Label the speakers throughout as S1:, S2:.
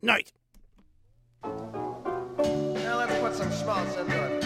S1: Night.
S2: Now let's put some schmaltz into it,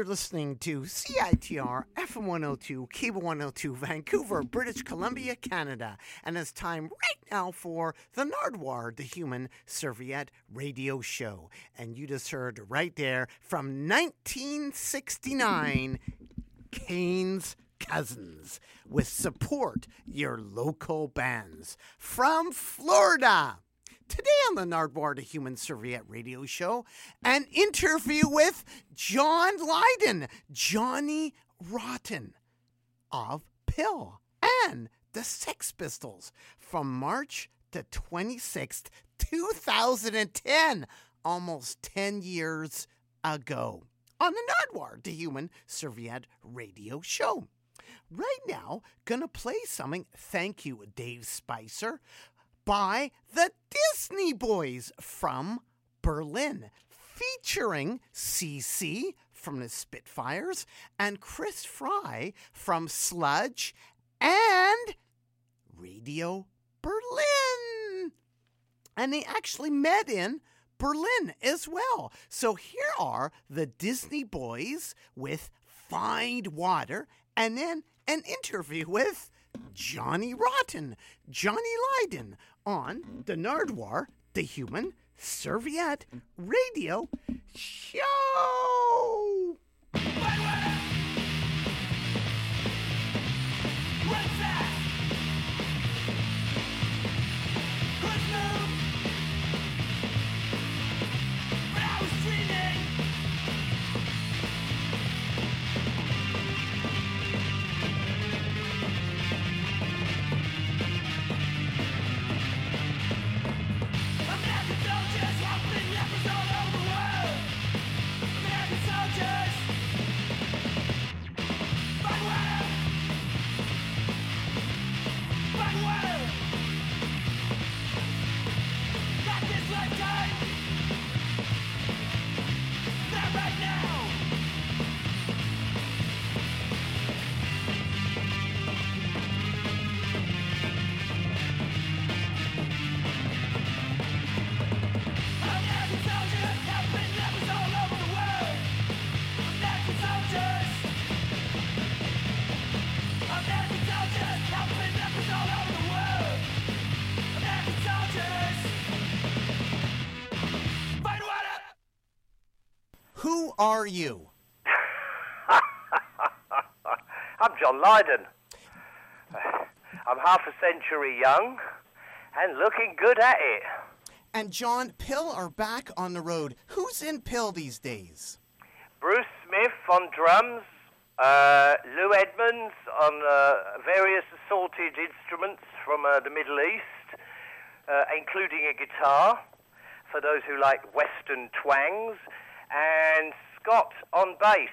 S1: you're listening to CITR FM 102, Cable 102, Vancouver, British Columbia, Canada. And it's time right now for the Nardwuar, the Human Serviette radio show. And you just heard right there from 1969, Kane's Cousins with Support Your Local Bands from Florida. Today on the Nardwuar to Human Serviette radio show, an interview with John Lydon, Johnny Rotten of PiL, and the Sex Pistols from March the 26th, 2010, almost 10 years ago, on the Nardwuar to Human Serviette radio show. Right now, gonna play something, thank you, Dave Spicer, by the Disney Boys from Berlin, featuring CC from the Spitfires and Chris Fry from Sludge and Radio Berlin. And they actually met in Berlin as well. So here are the Disney Boys with Find Water and then an interview with Johnny Rotten, Johnny Lydon on the Nardwuar, the Human Serviette Radio Show. Are you?
S3: I'm John Lydon. I'm half a century young and looking good at it.
S1: And John, PiL are back on the road. Who's in PiL these days?
S3: Bruce Smith on drums, uh, Lu Edmonds on uh, various assorted instruments from uh, the Middle East, uh, including a guitar for those who like Western twangs, and Scott on bass.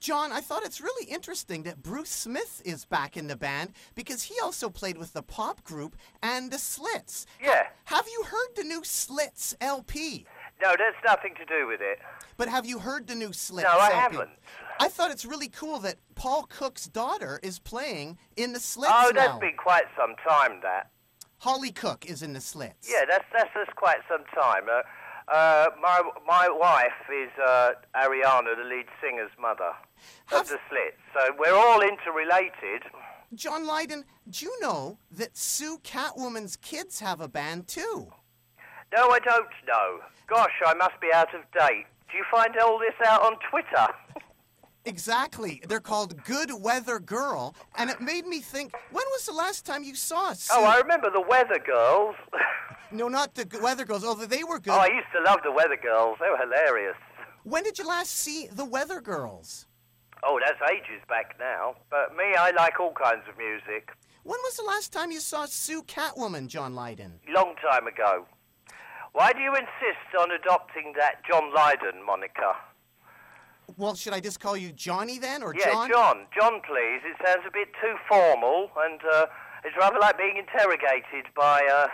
S1: John, I thought it's really interesting that Bruce Smith is back in the band because he also played with the pop group and the Slits.
S3: Yeah.
S1: Have you heard the new Slits LP?
S3: No, that's nothing to do with it.
S1: But have you heard the new Slits
S3: No, I
S1: LP?
S3: haven't.
S1: I thought it's really cool that Paul Cook's daughter is playing in the Slits
S3: Oh,
S1: now.
S3: that's been quite some time, that.
S1: Holly Cook is in the Slits.
S3: Yeah, that's that's, that's quite some time. Uh, uh, my my wife is uh, Ariana, the lead singer's mother
S1: Have-
S3: of the Slits. So we're all interrelated.
S1: John Lydon, do you know that Sue Catwoman's kids have a band too?
S3: No, I don't know. Gosh, I must be out of date. Do you find all this out on Twitter?
S1: Exactly. They're called Good Weather Girl, and it made me think, when was the last time you saw Sue?
S3: Oh, I remember the Weather Girls.
S1: No, not the Weather Girls, although they were good.
S3: oh, I used to love the Weather Girls. They were hilarious.
S1: When did you last see the Weather Girls?
S3: Oh, that's ages back now. But me, I like all kinds of music.
S1: When was the last time you saw Sue Catwoman, John Lydon?
S3: Long time ago. Why do you insist on adopting that John Lydon moniker?
S1: Well, should I just call you Johnny then, or
S3: Yeah,
S1: John?
S3: John. John, please. It sounds a bit too formal, and uh, it's rather like being interrogated by uh,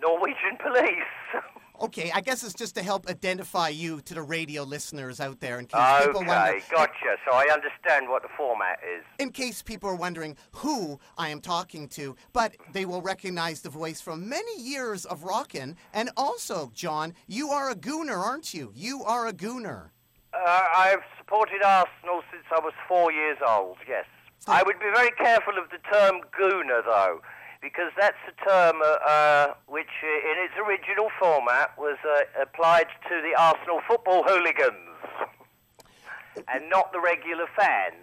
S3: Norwegian police.
S1: Okay, I guess it's just to help identify you to the radio listeners out there in case people wonder.
S3: okay, gotcha. So I understand what the format is.
S1: in case people are wondering who I am talking to, but they will recognize the voice from many years of rockin'. And also, John, you are a gooner, aren't you? You are a gooner.
S3: Uh, I've supported Arsenal since I was four years old, yes. I would be very careful of the term gooner, though, because that's a term uh, uh, which, uh, in its original format, was uh, applied to the Arsenal football hooligans and not the regular fans.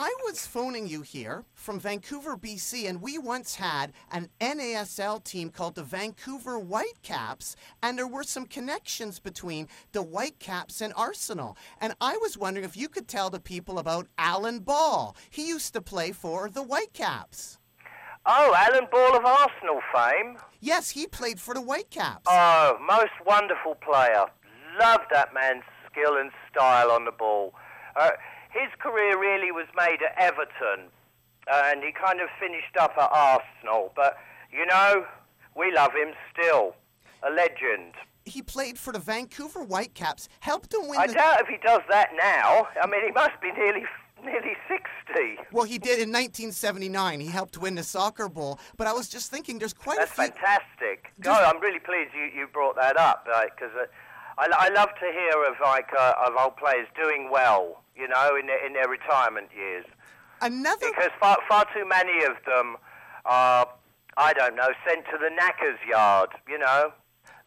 S1: I was phoning you here from Vancouver, BC, and we once had an NASL team called the Vancouver Whitecaps, and there were some connections between the Whitecaps and Arsenal. And I was wondering if you could tell the people about Alan Ball. He used to play for the Whitecaps.
S3: Oh, Alan Ball of Arsenal fame.
S1: Yes, he played for the Whitecaps.
S3: Oh, most wonderful player. Loved that man's skill and style on the ball. Uh, his career really was made at Everton, and he kind of finished up at Arsenal. But, you know, we love him still. A legend.
S1: He played for the Vancouver Whitecaps, helped them win
S3: I
S1: the.
S3: doubt if he does that now. I mean, he must be nearly nearly 60.
S1: Well, he did in 1979. He helped win the soccer bowl. But I was just thinking, there's quite
S3: That's
S1: a few.
S3: That's fantastic. God, I'm really pleased you, you brought that up because uh, I, I love to hear of like uh, of old players doing well, you know, in their, in their retirement years.
S1: Another
S3: Because far far too many of them are, I don't know, sent to the knackers yard, you know,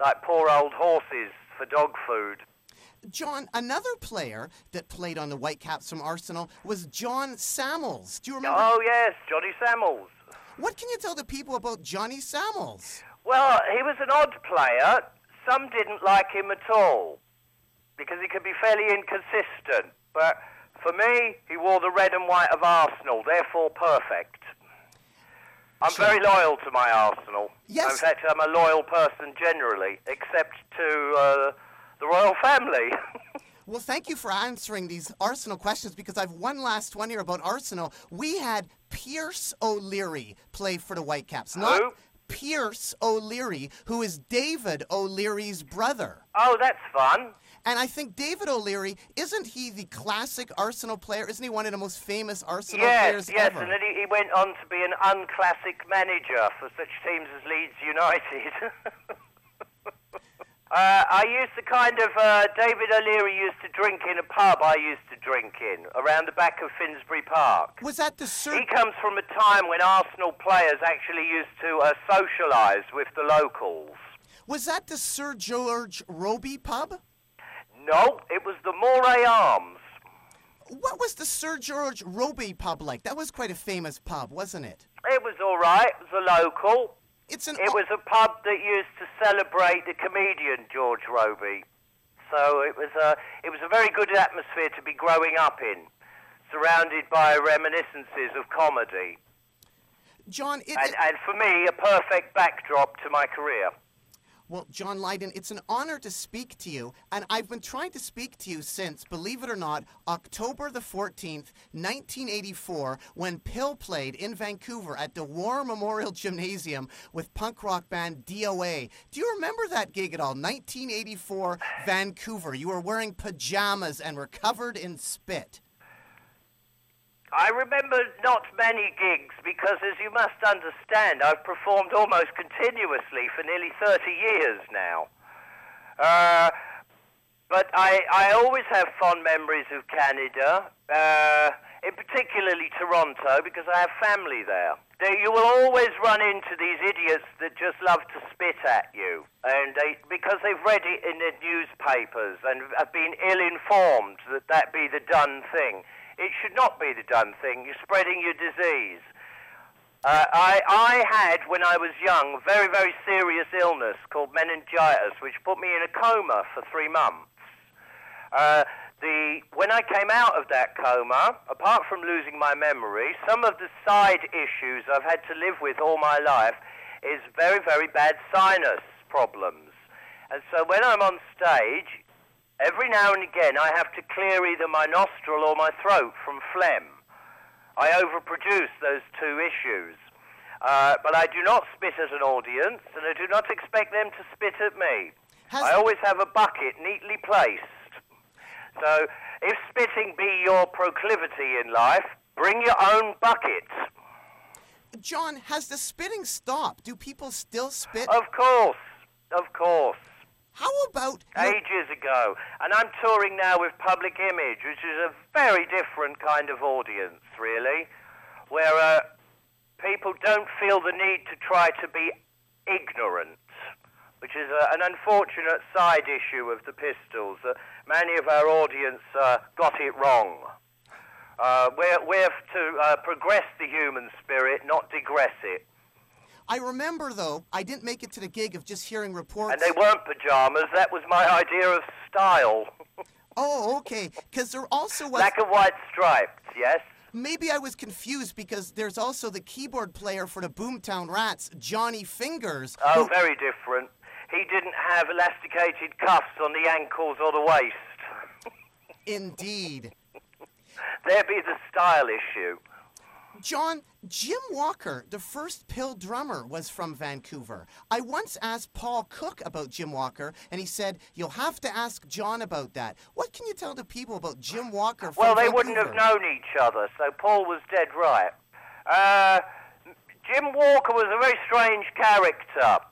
S3: like poor old horses for dog food.
S1: John, another player that played on the Whitecaps from Arsenal was Jon Sammels. Do you remember?
S3: Oh yes, Johnny Sammels.
S1: What can you tell the people about Johnny Sammels?
S3: Well, he was an odd player. Some didn't like him at all because he could be fairly inconsistent. But for me, he wore the red and white of Arsenal, therefore perfect. I'm
S1: Sure.
S3: very loyal to my Arsenal.
S1: Yes.
S3: In fact, I'm a loyal person generally, except to uh, the royal family.
S1: Well, thank you for answering these Arsenal questions because I've one last one here about Arsenal. We had Pierce O'Leary play for the Whitecaps. Not
S3: Who?
S1: Pierce O'Leary, who is David O'Leary's brother.
S3: oh, that's fun.
S1: And I think David O'Leary, isn't he the classic Arsenal player? Isn't he one of the most famous Arsenal
S3: Yes,
S1: players
S3: yes,
S1: ever?
S3: and then he, he went on to be an unclassic manager for such teams as Leeds United. uh, I used to kind of, uh, David O'Leary used to drink in a pub I used to drink in, around the back of Finsbury Park.
S1: Was that the Sir?
S3: He comes from a time when Arsenal players actually used to uh, socialise with the locals.
S1: Was that the Sir George Robey pub?
S3: No, it was the Moray Arms.
S1: What was the Sir George Robey pub like? That was quite a famous pub, wasn't it?
S3: It was all right. It was a local.
S1: It's an.
S3: It was a pub that used to celebrate the comedian George Robey. So it was a it was a very good atmosphere to be growing up in, surrounded by reminiscences of comedy,
S1: John. It,
S3: and, and for me, a perfect backdrop to my career.
S1: Well, John Lydon, it's an honor to speak to you, and I've been trying to speak to you since, believe it or not, October the 14th, 1984, when PiL played in Vancouver at the War Memorial Gymnasium with punk rock band DOA. Do you remember that gig at all? 1984, Vancouver. You were wearing pajamas and were covered in spit.
S3: I remember not many gigs because, as you must understand, I've performed almost continuously for nearly 30 years now. Uh, but I, I always have fond memories of Canada, uh, in particularly Toronto, because I have family there. You will always run into these idiots that just love to spit at you, and they, because they've read it in the newspapers and have been ill-informed that that be the done thing. It should not be the done thing. You're spreading your disease. Uh, I, I had, when I was young, very, very serious illness called meningitis, which put me in a coma for three months. Uh, the, when I came out of that coma, apart from losing my memory, some of the side issues I've had to live with all my life is very, very bad sinus problems. And so when I'm on stage, every now and again I have to clear either my nostril or my throat from phlegm. I overproduce those two issues. Uh, but I do not spit at an audience, and I do not expect them to spit at me.
S1: Has-
S3: I always have a bucket neatly placed. So, if spitting be your proclivity in life, bring your own bucket.
S1: John, has the spitting stopped? Do people still spit?
S3: Of course, of course.
S1: How about
S3: Ages ago. And I'm touring now with Public Image, which is a very different kind of audience, really, where uh, people don't feel the need to try to be ignorant, which is uh, an unfortunate side issue of the Pistols. Uh, many of our audience uh, got it wrong. Uh, we're, we're to uh, progress the human spirit, not digress it.
S1: I remember though, I didn't make it to the gig of just hearing reports.
S3: And they weren't pajamas. That was my idea of style.
S1: Oh, okay. Because there also was.
S3: Black and white stripes, yes?
S1: Maybe I was confused because there's also the keyboard player for the Boomtown Rats, Johnny Fingers.
S3: Oh,
S1: who-
S3: very different. He didn't have elasticated cuffs on the ankles or the waist.
S1: Indeed.
S3: There be the style issue.
S1: John, Jim Walker, the first PiL drummer, was from Vancouver. I once asked Paul Cook about Jim Walker, and he said, You'll have to ask John about that. What can you tell the people about Jim Walker from
S3: Well, they wouldn't have known each other, so Paul was dead right. Uh, Jim Walker was a very strange character.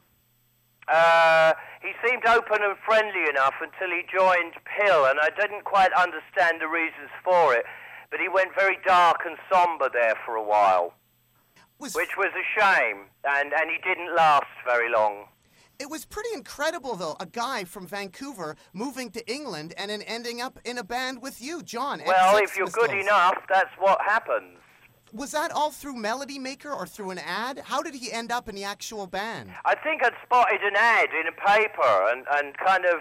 S3: Uh, he seemed open and friendly enough until he joined PiL, and I didn't quite understand the reasons for it. But he went very dark and somber there for a while,
S1: Was-
S3: which was a shame, and, and he didn't last very long.
S1: It was pretty incredible, though, a guy from Vancouver moving to England and then ending up in a band with you, John.
S3: Well, if you're good enough, that's what happens.
S1: Was that all through Melody Maker or through an ad? How did he end up in the actual band?
S3: I think I'd spotted an ad in a paper and, and kind of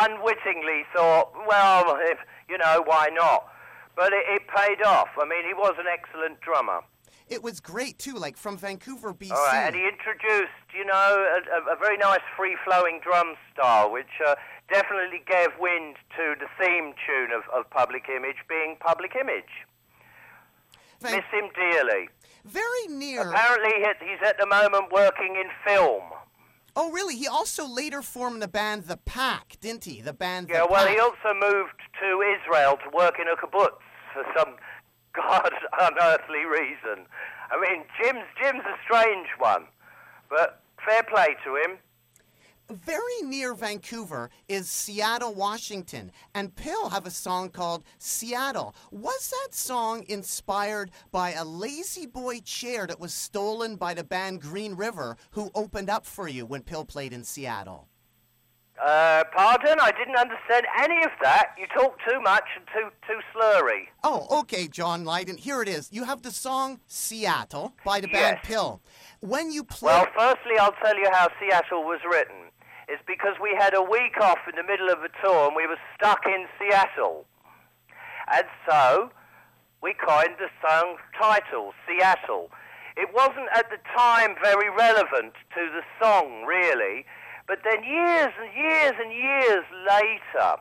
S3: unwittingly thought, well, if, you know, why not? But it, it paid off. I mean, he was an excellent drummer.
S1: It was great, too, like from Vancouver, BC.
S3: All right, and he introduced, you know, a, a, very nice free-flowing drum style, which uh, definitely gave wind to the theme tune of, of Public Image being Public Image.
S1: Van-
S3: Miss him dearly.
S1: Very near.
S3: Apparently, he's at the moment working in film.
S1: Oh, really? He also later formed the band The Pack, didn't he? The band
S3: Yeah,
S1: The
S3: well,
S1: Pack.
S3: he also moved to Israel to work in a kibbutz for some god unearthly reason. I mean, Jim's Jim's a strange one, but fair play to him.
S1: Very near Vancouver is Seattle, Washington, and PiL have a song called Seattle. Was that song inspired by a La-Z-Boy chair that was stolen by the band Green River, who opened up for you when PiL played in Seattle?
S3: Uh, pardon? I didn't understand any of that. You talk too much and too too slurry.
S1: Oh, okay, John Lydon. Here it is. You have the song Seattle by the band
S3: Yes.
S1: PiL. When you play.
S3: Well, firstly, I'll tell you how Seattle was written. It's because we had a week off in the middle of a tour and we were stuck in Seattle. And so we coined the song title, Seattle. It wasn't at the time very relevant to the song, really, but then years and years and years later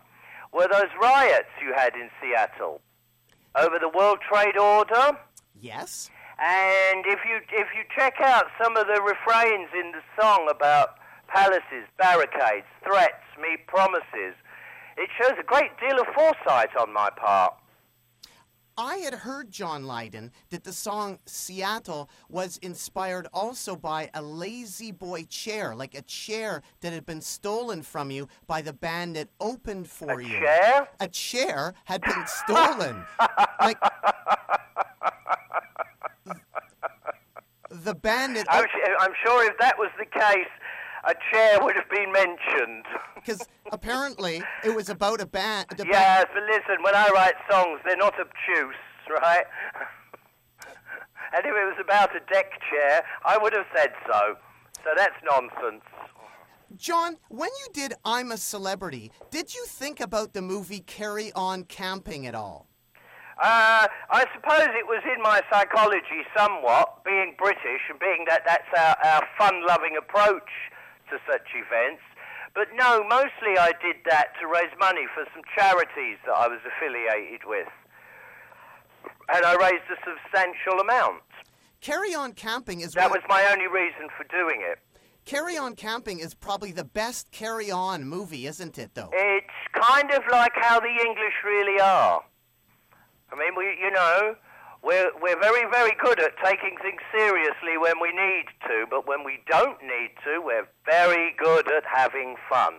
S3: were those riots you had in Seattle over the World Trade Order.
S1: yes?
S3: And if you if you check out some of the refrains in the song about palaces, barricades, threats, me promises, it shows a great deal of foresight on my part.
S1: I had heard, John Lydon, that the song Seattle was inspired also by a La-Z-Boy chair, like a chair that had been stolen from you by the band that opened for
S3: A
S1: you.
S3: chair?
S1: A chair had been stolen. like the band that
S3: I'm, I'm sure if that was the case, a chair would have been mentioned.
S1: because apparently it was about a band.
S3: Yes, but listen, when I write songs, they're not obtuse, right? and if it was about a deck chair, I would have said so. So that's nonsense.
S1: John, when you did I'm a Celebrity, did you think about the movie Carry On Camping at all?
S3: Uh, I suppose it was in my psychology somewhat, being British and being that that's our, our fun-loving approach to such events. But no, mostly I did that to raise money for some charities that I was affiliated with. And I raised a substantial amount.
S1: Carry On Camping is
S3: That was my only reason for doing it.
S1: Carry On Camping is probably the best Carry On movie, isn't it? Though
S3: It's kind of like how the English really are. I mean, we, you know, we're we're very very good at taking things seriously when we need to, but when we don't need to, we're very good at having fun.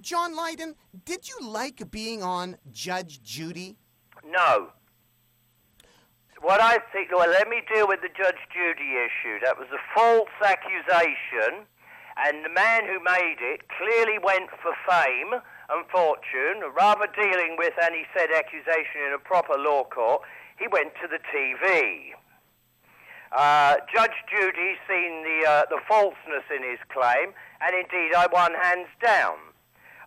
S1: John Lydon, did you like being on Judge Judy?
S3: No. What I think, well, let me deal with the Judge Judy issue. That was a false accusation, and the man who made it clearly went for fame and fortune. Rather dealing with any said accusation in a proper law court, he went to the TV. Uh, Judge Judy seen the uh, the falseness in his claim, and indeed I won hands down.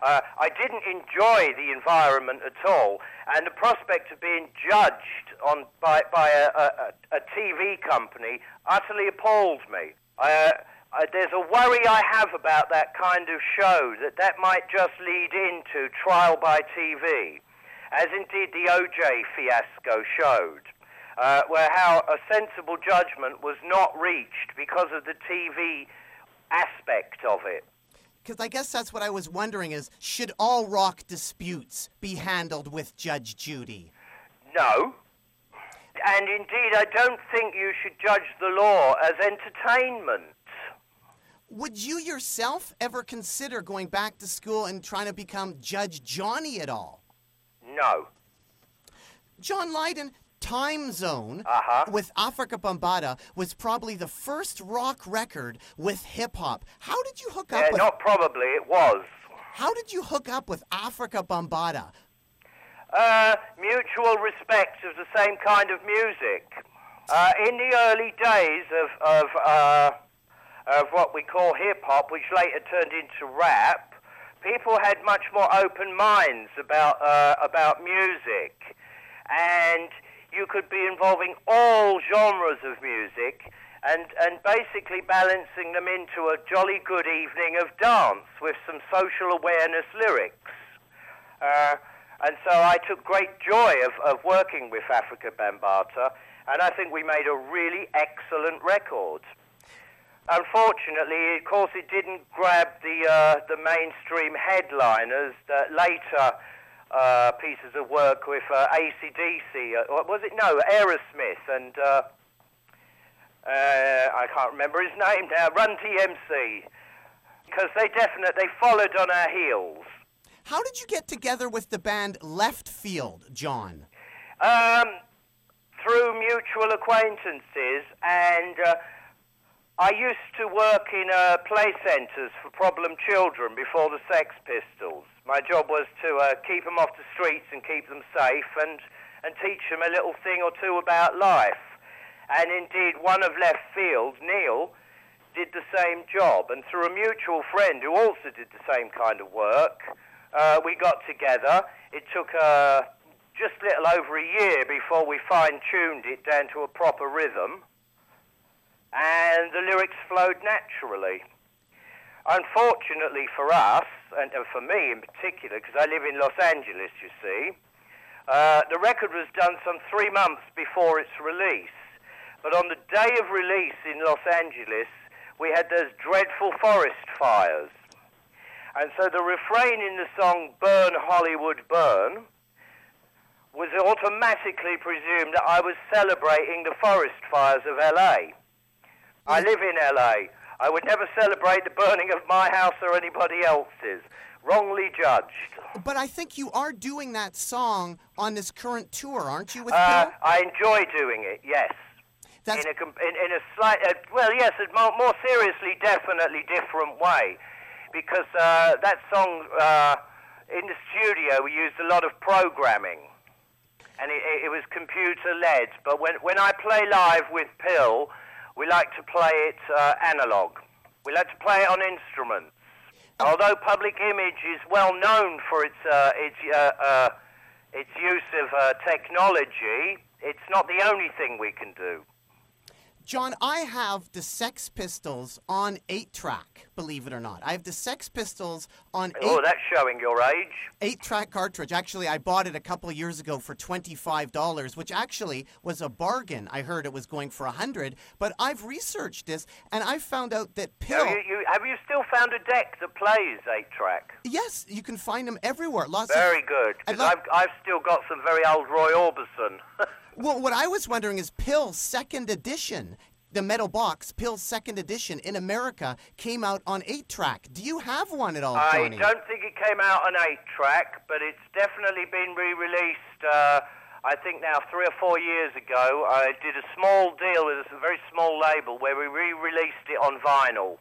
S3: Uh, I didn't enjoy the environment at all, and the prospect of being judged on by by a, a, a TV company utterly appalled me. Uh, uh, there's a worry I have about that kind of show that that might just lead into trial by TV, as indeed the OJ fiasco showed. Uh, where how a sensible judgment was not reached because of the TV aspect of it.
S1: Because I guess that's what I was wondering: is should all rock disputes be handled with Judge Judy?
S3: No. And indeed, I don't think you should judge the law as entertainment.
S1: Would you yourself ever consider going back to school and trying to become Judge Johnny at all?
S3: No.
S1: John Lydon, Time Zone
S3: Uh-huh.
S1: with Afrika Bambaataa was probably the first rock record with hip hop. How did you hook up
S3: Yeah,
S1: with
S3: not probably, it was.
S1: How did you hook up with Afrika Bambaataa?
S3: Uh, mutual respect of the same kind of music. Uh, in the early days of, of, uh, of what we call hip hop, which later turned into rap, people had much more open minds about, uh, about music. And you could be involving all genres of music and, and basically balancing them into a jolly good evening of dance with some social awareness lyrics. Uh, and so I took great joy of, of working with Afrika Bambaataa, and I think we made a really excellent record. Unfortunately, of course, it didn't grab the uh, the mainstream headliners that later uh, pieces of work with uh, ACDC, uh, what was it? No, Aerosmith, and uh, uh, I can't remember his name now. Run DMC, because they definitely they followed on our heels.
S1: How did you get together with the band Leftfield, John?
S3: Um, through mutual acquaintances, and uh, I used to work in uh, play centres for problem children before the Sex Pistols. My job was to uh, keep them off the streets and keep them safe and, and teach them a little thing or two about life. And indeed, one of Leftfield, Neil, did the same job. And through a mutual friend who also did the same kind of work, uh, we got together. It took uh, just a little over a year before we fine tuned it down to a proper rhythm. And the lyrics flowed naturally. Unfortunately for us, and, for me in particular, because I live in Los Angeles, you see, uh, the record was done some three months before its release. But on the day of release in Los Angeles, we had those dreadful forest fires. And so the refrain in the song Burn Hollywood Burn was automatically presumed that I was celebrating the forest fires of LA. I live in LA. I would never celebrate the burning of my house or anybody else's. Wrongly judged.
S1: But I think you are doing that song on this current tour, aren't you, with
S3: Uh? I enjoy doing it, yes.
S1: That's
S3: in a in, in a slight, uh, well, yes, a more, more seriously, definitely different way, because uh, that song uh, in the studio we used a lot of programming, and it, it, it was computer led. But when when I play live with PiL, we like to play it uh, analog. We like to play it on instruments. Although Public Image is well known for its uh, its uh, uh, its use of uh, technology, it's not the only thing we can do.
S1: John, I have the Sex Pistols on 8 track, believe it or not. I have the Sex Pistols on 8
S3: Oh, that's showing your age.
S1: eight track cartridge. Actually, I bought it a couple of years ago for $25, which actually was a bargain. I heard it was going for a 100 but I've researched this and I found out that PiL.
S3: Have you, you, have you still found a deck that plays eight track?
S1: Yes, you can find them everywhere. Lots
S3: Very
S1: of
S3: good. 'cause I've, I've still got some very old Roy Orbison.
S1: Well, what I was wondering is PiL second edition. The metal box, PiL second edition in America came out on 8 track. Do you have one at all,
S3: I don't think it came out on eight track, but it's definitely been re-released. Uh, I think now three or four years ago. I did a small deal with a very small label where we re-released it on vinyl.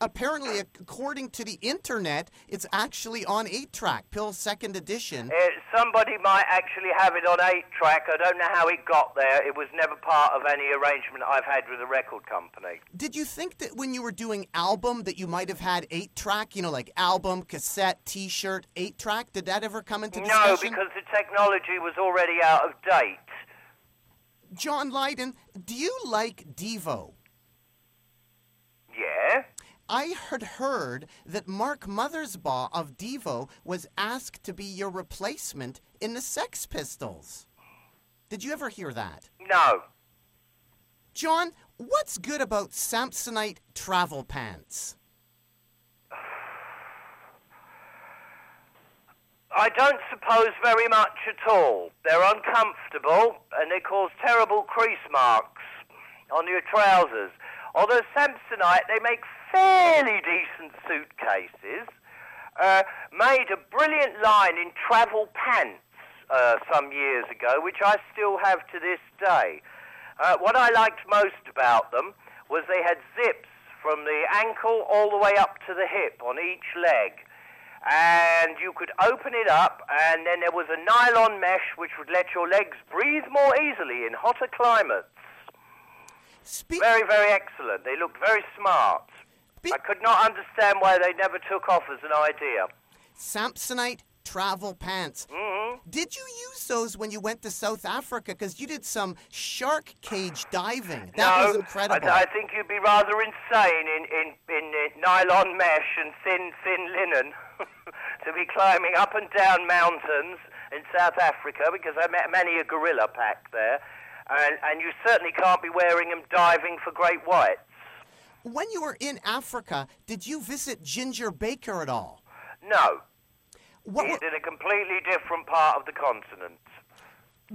S1: Apparently, according to the internet, it's actually on 8 track, PiL second edition.
S3: Uh, somebody might actually have it on eight track. I don't know how it got there. It was never part of any arrangement I've had with a record company.
S1: Did you think that when you were doing album that you might have had 8 track, you know, like album, cassette, t shirt, 8 track? Did that ever come into discussion?
S3: No, because the technology was already out of date.
S1: John Lydon, do you like Devo?
S3: Yeah.
S1: I had heard that Mark Mothersbaugh of Devo was asked to be your replacement in the Sex Pistols. Did you ever hear that?
S3: No.
S1: John, what's good about Samsonite travel pants?
S3: I don't suppose very much at all. They're uncomfortable and they cause terrible crease marks on your trousers. Although Samsonite, they make fairly decent suitcases. Uh, made a brilliant line in travel pants uh, some years ago, which I still have to this day. Uh, what I liked most about them was they had zips from the ankle all the way up to the hip on each leg. And you could open it up, and then there was a nylon mesh which would let your legs breathe more easily in hotter climates.
S1: Speak-
S3: Very, very excellent. They looked very smart.
S1: Be-
S3: I could not understand why they never took off as an idea.
S1: Samsonite travel pants.
S3: hmm
S1: Did you use those when you went to South Africa? Because you did some shark cage diving. That
S3: no,
S1: was incredible.
S3: I, I think you'd be rather insane in, in, in uh, nylon mesh and thin, thin linen to be climbing up and down mountains in South Africa because I met many a gorilla pack there. And, and you certainly can't be wearing them diving for great whites.
S1: when you were in Africa, did you visit Ginger Baker at all?
S3: No,
S1: What,
S3: he's in a completely different part of the continent.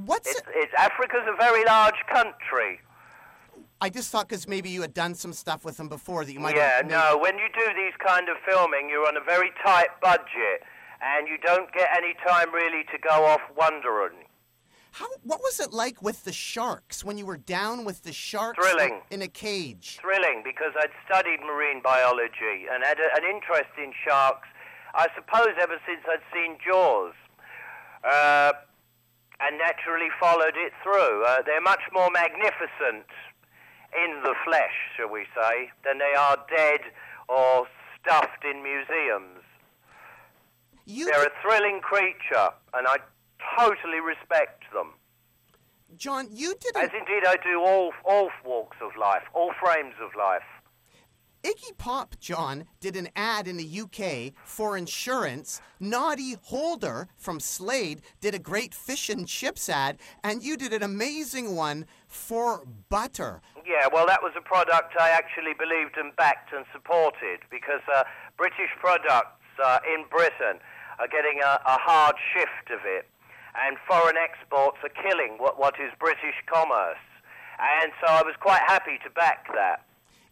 S1: what's
S3: It's,
S1: it?
S3: it's Africa's a very large country.
S1: I just thought because maybe you had done some stuff with them before that you might
S3: yeah,
S1: have.
S3: no. When you do these kind of filming, you're on a very tight budget, and you don't get any time really to go off wondering.
S1: How? What was it like with the sharks when you were down with the sharks
S3: Thrilling.
S1: in a cage?
S3: Thrilling because I'd studied marine biology and had a, an interest in sharks, I suppose, ever since I'd seen Jaws. Uh, and naturally followed it through. Uh, they're much more magnificent in the flesh, shall we say, than they are dead or stuffed in museums.
S1: You,
S3: They're a thrilling creature, and I totally respect.
S1: John, you did
S3: As indeed I do all all walks of life, all frames of life.
S1: Iggy Pop, John, did an ad in the UK for insurance. Noddy Holder from Slade did a great fish and chips ad, and you did an amazing one for butter.
S3: Yeah, well, that was a product I actually believed and backed and supported because uh, British products uh, in Britain are getting a, a hard shift of it, and foreign exports are killing what, what is British commerce. And so I was quite happy to back that.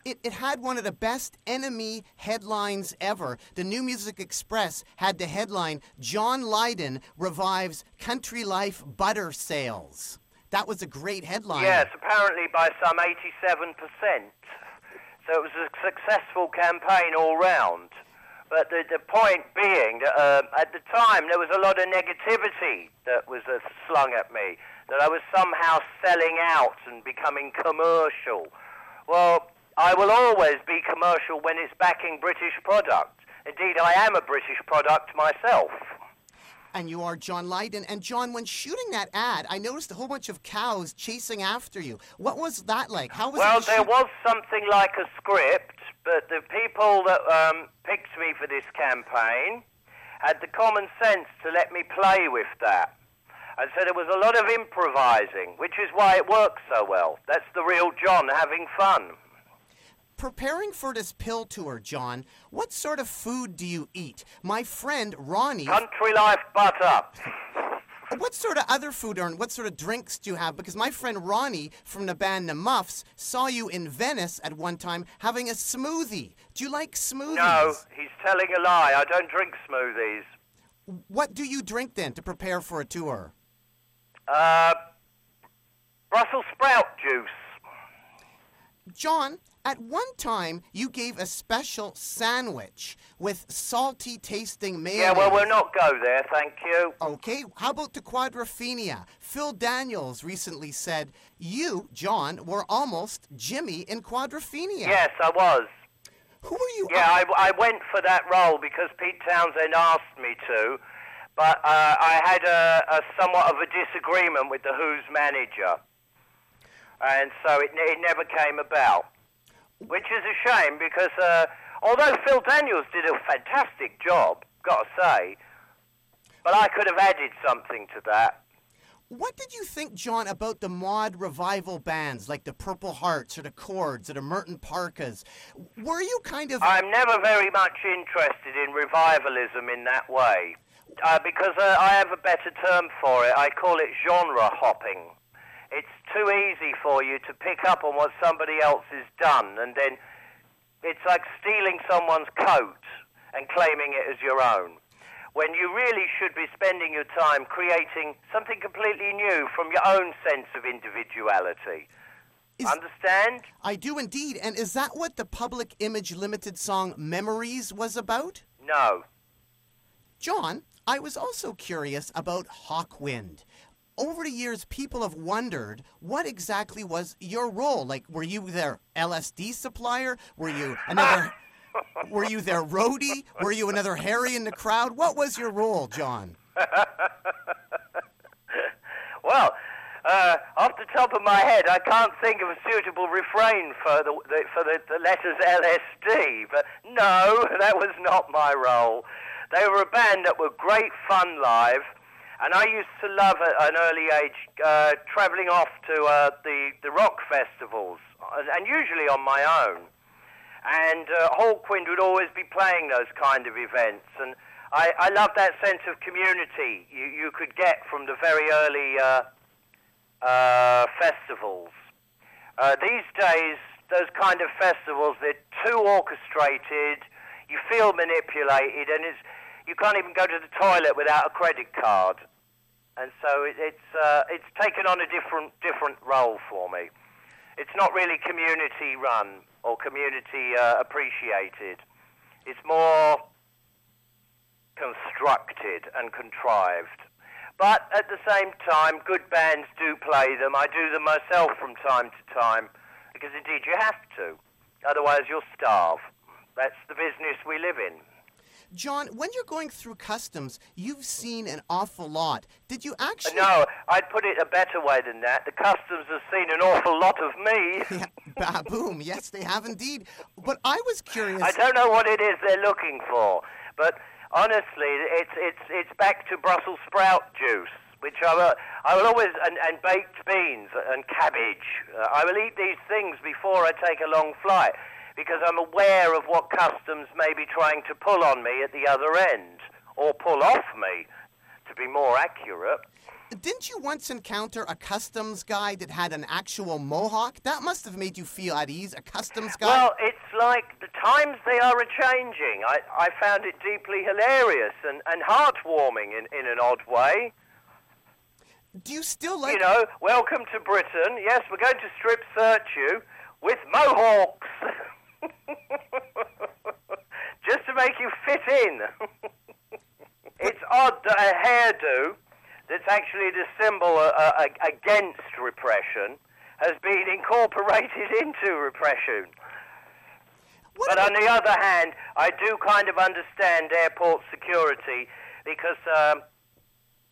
S1: It, it had one of the best NME headlines ever. The New Music Express had the headline John Lydon revives country life butter sales. That was a great headline.
S3: Yes, apparently by some 87%. So it was a successful campaign all round. But the, the point being that uh, at the time there was a lot of negativity that was uh, slung at me, that I was somehow selling out and becoming commercial. Well, I will always be commercial when it's backing British product. Indeed, I am a British product myself.
S1: And you are John Lydon. And John, when shooting that ad, I noticed a whole bunch of cows chasing after you. What was that like? How was
S3: Well, there was something like a script, but the people that um, picked me for this campaign had the common sense to let me play with that. And so there was a lot of improvising, which is why it works so well. That's the real John having fun.
S1: Preparing for this PiL tour, John, what sort of food do you eat? My friend Ronnie,
S3: Country life butter.
S1: What sort of other food or what sort of drinks do you have? Because my friend Ronnie from the band The Muffs saw you in Venice at one time having a smoothie. Do you like smoothies?
S3: No, he's telling a lie. I don't drink smoothies.
S1: What do you drink then to prepare for a tour?
S3: Uh, Brussels sprout juice.
S1: John, at one time you gave a special sandwich with salty tasting mayonnaise.
S3: Yeah, well, we'll not go there, thank you.
S1: Okay, how about the quadrophenia? Phil Daniels recently said you, John, were almost Jimmy in quadrophenia.
S3: Yes, I was.
S1: Who are you?
S3: Yeah, I, I went for that role because Pete Townshend asked me to, but uh, I had a, a somewhat of a disagreement with the Who's manager, and so it, it never came about, which is a shame because uh, although Phil Daniels did a fantastic job, got to say, but I could have added something to that.
S1: What did you think, John, about the mod revival bands like the Purple Hearts or the Chords or the Merton Parkas? Were you kind of.
S3: I'm never very much interested in revivalism in that way uh, because uh, I have a better term for it. I call it genre hopping. It's too easy for you to pick up on what somebody else has done, and then it's like stealing someone's coat and claiming it as your own. When you really should be spending your time creating something completely new from your own sense of individuality.
S1: Is-
S3: Understand?
S1: I do indeed. And is that what the Public Image Limited song Memories was about?
S3: No.
S1: John, I was also curious about Hawkwind. Over the years, people have wondered what exactly was your role. Like, were you their LSD supplier? Were you another? were you their roadie? Were you another Harry in the crowd? What was your role, John?
S3: Well, uh, off the top of my head, I can't think of a suitable refrain for the, the for the, the letters LSD. But no, that was not my role. They were a band that were great fun live, and I used to love at an early age uh, travelling off to uh, the the rock festivals, and and usually on my own. And uh, Hawkwind would always be playing those kind of events, and I, I love that sense of community you, you could get from the very early uh, uh, festivals. Uh, these days, those kind of festivals, they're too orchestrated, you feel manipulated, and it's, you can't even go to the toilet without a credit card. And so it, it's uh, it's taken on a different different role for me. It's not really community run or community uh, appreciated. It's more constructed and contrived. But at the same time, good bands do play them. I do them myself from time to time because indeed you have to. Otherwise, you'll starve. That's the business we live in.
S1: John, when you're going through customs, you've seen an awful lot. Did you actually?
S3: No, I'd put it a better way than that. The customs have seen an awful lot of me.
S1: Yeah, boom. Yes, they have indeed. But I was curious.
S3: I don't know what it is they're looking for, but honestly, it's it's it's back to Brussels sprout juice, which I will, I will always and, and baked beans and cabbage. Uh, I will eat these things before I take a long flight because I'm aware of what customs may be trying to pull on me at the other end or pull off me, to be more accurate.
S1: Didn't you once encounter a customs guy that had an actual mohawk? That must have made you feel at ease. A customs guy.
S3: Well, it's like the times they are a changing. I, I found it deeply hilarious and, and heartwarming in, in an odd way.
S1: Do you still like?
S3: You know, welcome to Britain. Yes, we're going to strip search you with mohawks. Just to make you fit in. it's odd that a hairdo that's actually the symbol uh, uh, against repression has been incorporated into repression.
S1: What
S3: But on the other hand, I do kind of understand airport security because, um,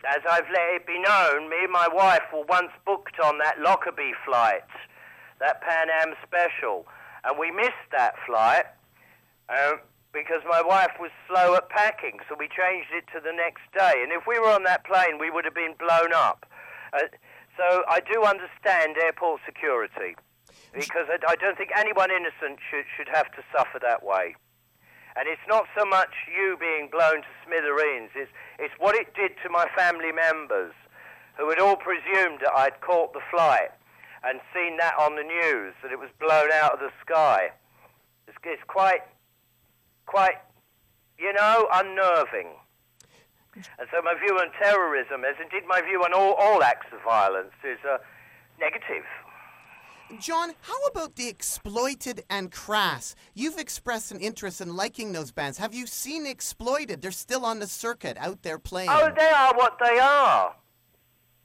S3: as I've let it be known, me and my wife were once booked on that Lockerbie flight, that Pan Am special, and we missed that flight uh, because my wife was slow at packing, so we changed it to the next day. And if we were on that plane, we would have been blown up. Uh, so I do understand airport security because I, don't think anyone innocent should, should have to suffer that way. And it's not so much you being blown to smithereens, it's, it's what it did to my family members who had all presumed that I'd caught the flight and seen that on the news, that it was blown out of the sky. It's, it's quite, quite, you know, unnerving. And so my view on terrorism, as indeed my view on all, all acts of violence, is uh, negative.
S1: John, how about the exploited and crass? You've expressed an interest in liking those bands. Have you seen exploited? They're still on the circuit, out there playing.
S3: Oh, they are what they are.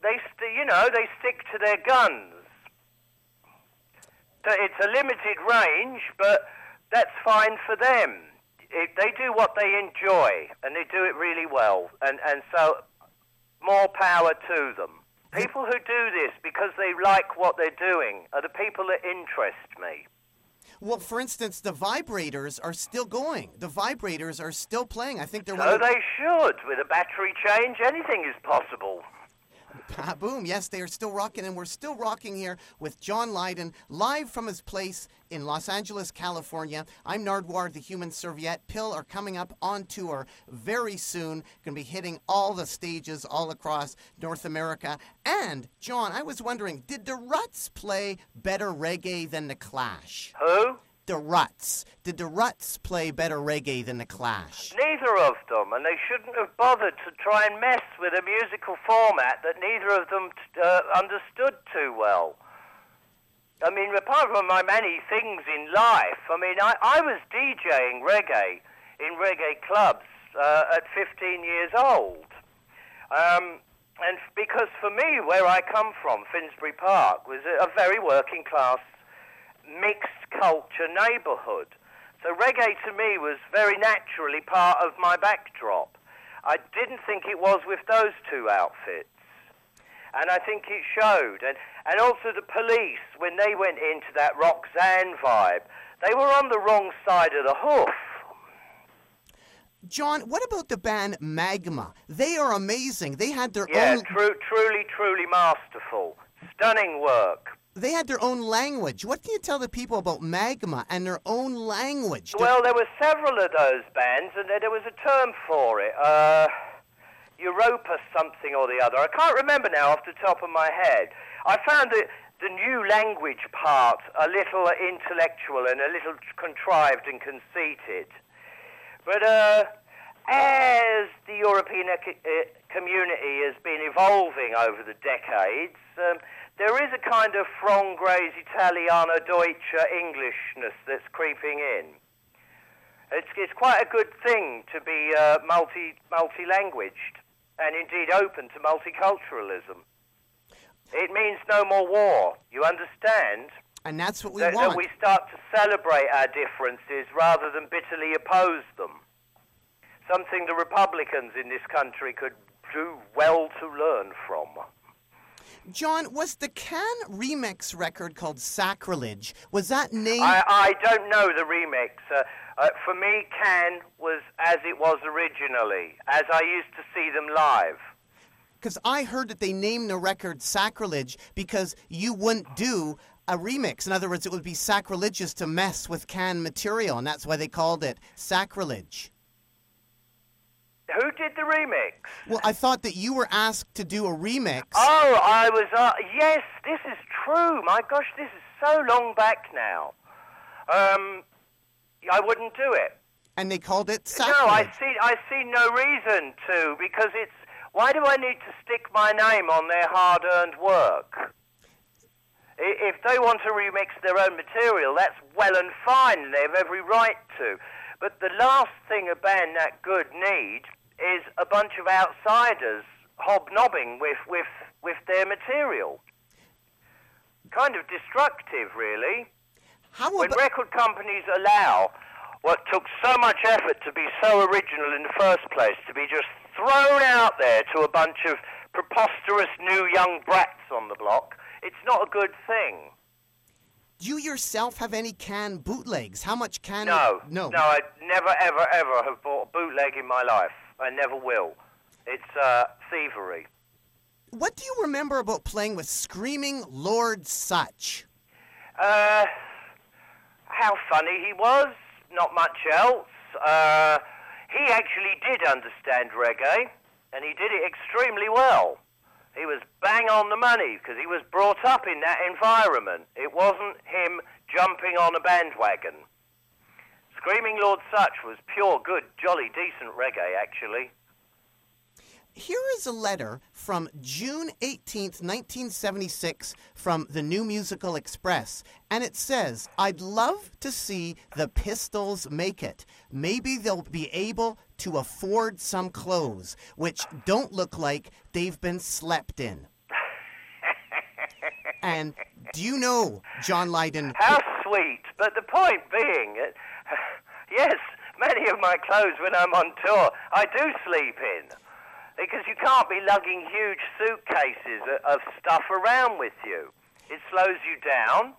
S3: They, st- you know, they stick to their guns. It's a limited range, but that's fine for them. It, they do what they enjoy, and they do it really well. And, and so, more power to them. People who do this because they like what they're doing are the people that interest me.
S1: Well, for instance, the vibrators are still going. The vibrators are still playing. I think they're
S3: So they should. With a battery change, anything is possible.
S1: Ah, Boom, yes, they are still rocking, and we're still rocking here with John Lydon, live from his place in Los Angeles, California. I'm Nardwuar, the Human Serviette. PiL are coming up on tour very soon. Going to be hitting all the stages all across North America. And, John, I was wondering, did the Ruts play better reggae than the Clash?
S3: Who?
S1: The Ruts. Did the Ruts play better reggae than the Clash?
S3: Neither of them, and they shouldn't have bothered to try and mess with a musical format that neither of them uh, understood too well. I mean, apart from my many things in life, I mean, I, I was DJing reggae in reggae clubs uh, at 15 years old. Um, and because for me, where I come from, Finsbury Park, was a, a very working class, mixed culture neighbourhood. So reggae to me was very naturally part of my backdrop. I didn't think it was with those two outfits. And I think it showed. And, and also the police, when they went into that Roxanne vibe, they were on the wrong side of the hoof.
S1: John, what about the band Magma? They are amazing. They had their
S3: Yeah,
S1: own
S3: tru- truly, truly masterful. Stunning work.
S1: They had their own language. What can you tell the people about Magma and their own language?
S3: Well, there were several of those bands, and there, was a term for it. Uh, Europa something or the other. I can't remember now off the top of my head. I found the, the new language part a little intellectual and a little contrived and conceited. But uh, as the European community has been evolving over the decades, um, there is a kind of Franglese Italiano Deutsche Englishness that's creeping in. It's, it's quite a good thing to be uh, multi multi languaged and indeed open to multiculturalism. It means no more war. You understand?
S1: And that's what we
S3: that,
S1: want.
S3: that we start to celebrate our differences rather than bitterly oppose them. Something the Republicans in this country could do well to learn from.
S1: John, was the Can remix record called Sacrilege? Was that named?
S3: I, I don't know the remix. Uh, uh, for me, Can was as it was originally, as I used to see them live.
S1: Because I heard that they named the record Sacrilege because you wouldn't do a remix. In other words, it would be sacrilegious to mess with Can material, and that's why they called it Sacrilege.
S3: Who did the remix?
S1: Well, I thought that you were asked to do a remix.
S3: Oh, I was. Uh, yes, this is true. My gosh, this is so long back now. Um, I wouldn't do it.
S1: And they called it
S3: No, I see. I see no reason to because it's. Why do I need to stick my name on their hard-earned work? If they want to remix their own material, that's well and fine, they have every right to. But the last thing a band that good need is a bunch of outsiders hobnobbing with, with, with their material. Kind of destructive, really
S1: How
S3: when record companies allow what took so much effort to be so original in the first place to be just thrown out there to a bunch of preposterous new young brats on the block, it's not a good thing.
S1: do you yourself have any Can bootlegs? How much Can?
S3: No,
S1: no,
S3: no, I never, ever, ever have bought a bootleg in my life. I never will. It's uh, thievery.
S1: What do you remember about playing with Screaming Lord Sutch?
S3: Uh, how funny he was. Not much else. Uh, he actually did understand reggae, and he did it extremely well. He was bang on the money because he was brought up in that environment. It wasn't him jumping on a bandwagon. Screaming Lord Sutch was pure, good, jolly, decent reggae, actually.
S1: Here is a letter from June 18th, 1976, from the New Musical Express. And it says, I'd love to see the Pistols make it. Maybe they'll be able to afford some clothes, which don't look like they've been slept in. and do you know, John Lydon?
S3: How sweet. But the point being, yes, many of my clothes when I'm on tour, I do sleep in. Because you can't be lugging huge suitcases of stuff around with you. It slows you down.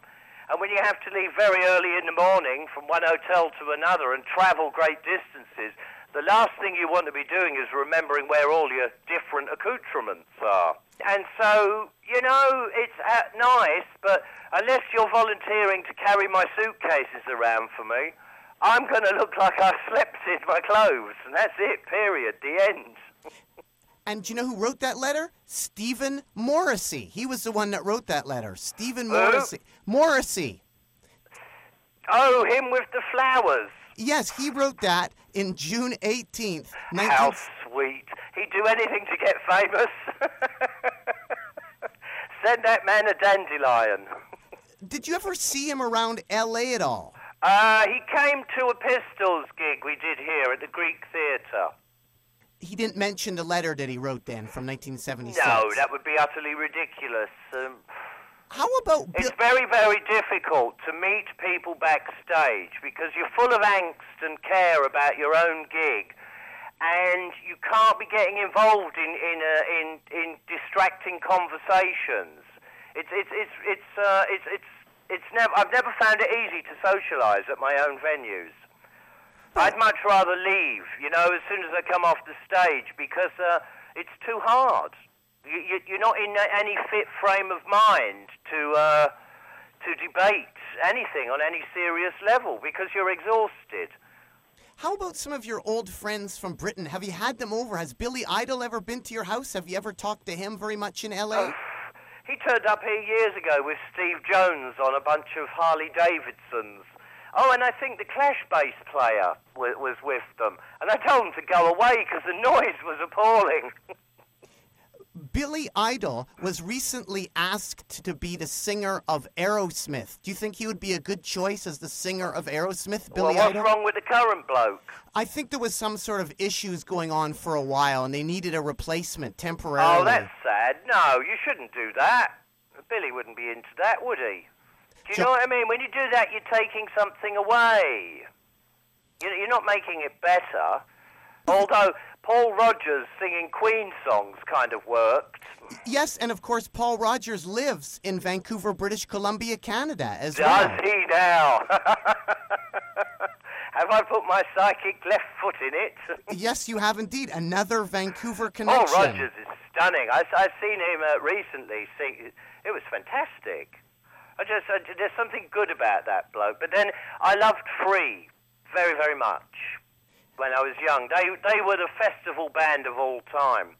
S3: And when you have to leave very early in the morning from one hotel to another and travel great distances, the last thing you want to be doing is remembering where all your different accoutrements are. And so, you know, it's nice, but unless you're volunteering to carry my suitcases around for me, I'm going to look like I slept in my clothes, and that's it, period, the end.
S1: And do you know who wrote that letter? Stephen Morrissey. He was the one that wrote that letter. Stephen? Morrissey. Morrissey.
S3: Oh, him with the flowers.
S1: Yes, he wrote that in June 18th, 19...
S3: How sweet. He'd do anything to get famous. Send that man a dandelion.
S1: Did you ever see him around L.A. at all?
S3: Uh, he came to a Pistols gig we did here at the Greek Theatre.
S1: He didn't mention the letter that he wrote then from 1976.
S3: No, that would be utterly ridiculous. Um,
S1: How about Bill...
S3: it's very, very difficult to meet people backstage because you're full of angst and care about your own gig, and you can't be getting involved in in uh, in, in distracting conversations. It's it's it's it's uh, it's it's it's never. I've never found it easy to socialise at my own venues. I'd much rather leave, you know, as soon as I come off the stage because uh, it's too hard. You, you, you're not in any fit frame of mind to uh, to debate anything on any serious level because you're exhausted.
S1: How about some of your old friends from Britain? Have you had them over? Has Billy Idol ever been to your house? Have you ever talked to him very much in L.A.?
S3: He turned up here years ago with Steve Jones on a bunch of Harley Davidsons. Oh, and I think the Clash bass player was, with them. And I told them to go away because the noise was appalling.
S1: Billy Idol was recently asked to be the singer of Aerosmith. Do you think he would be a good choice as the singer of Aerosmith, Billy
S3: well, what's
S1: Idol?
S3: wrong with the current bloke?
S1: I think there was some sort of issues going on for a while, and they needed a replacement oh, temporarily.
S3: Oh, that's sad. No, you shouldn't do that. Billy wouldn't be into that, would he? Do you know what I mean? When you do that, you're taking something away. You- You're not making it better. Although Paul Rodgers singing Queen songs kind of worked.
S1: Yes, and of course, Paul Rodgers lives in Vancouver, British Columbia, Canada, as
S3: Does
S1: well.
S3: he now? Have I put my psychic left foot in it?
S1: Yes, you have indeed another Vancouver connection.
S3: Paul. Rodgers is stunning. I, I've seen him uh, recently sing. It was fantastic. I just uh, there's something good about that bloke. But then I loved Free very very much when I was young. They they were the festival band of all time.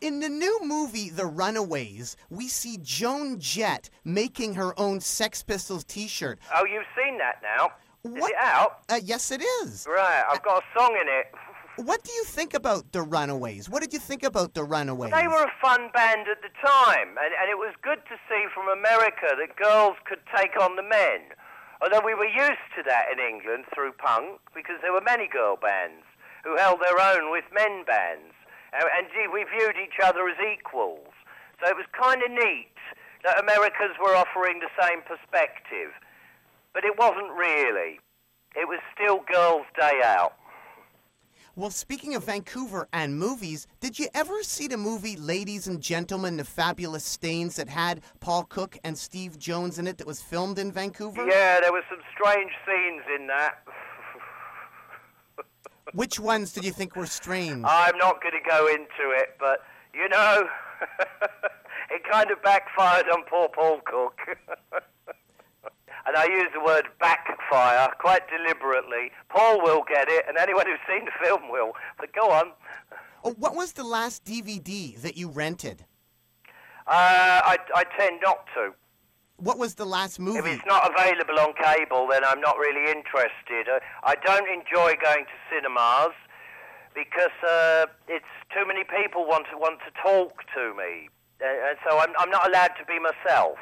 S1: In the new movie The Runaways, we see Joan Jett making her own Sex Pistols T-shirt.
S3: Oh, you've seen that now. Is
S1: What?
S3: it out?
S1: Uh, yes, it is.
S3: Right, I've got a song in it.
S1: What do you think about The Runaways? What did you think about The Runaways?
S3: They were a fun band at the time, and, and it was good to see from America that girls could take on the men. Although we were used to that in England through punk, because there were many girl bands who held their own with men bands. And, gee, we viewed each other as equals. So it was kind of neat that Americans were offering the same perspective. But it wasn't really. It was still girls' day out.
S1: Well, speaking of Vancouver and movies, did you ever see the movie Ladies and Gentlemen, The Fabulous Stains that had Paul Cook and Steve Jones in it that was filmed in Vancouver?
S3: Yeah, there were some strange scenes in that.
S1: Which ones did you think were strange?
S3: I'm not going to go into it, but you know, it kind of backfired on poor Paul Cook. and I use the word backfire quite deliberately. Paul will get it, and anyone who's seen the film will. But go on.
S1: Oh, what was the last DVD that you rented?
S3: Uh, I, I tend not to.
S1: What was the last movie?
S3: If it's not available on cable, then I'm not really interested. Uh, I don't enjoy going to cinemas because uh, it's too many people want to want to talk to me, uh, and so I'm, I'm not allowed to be myself.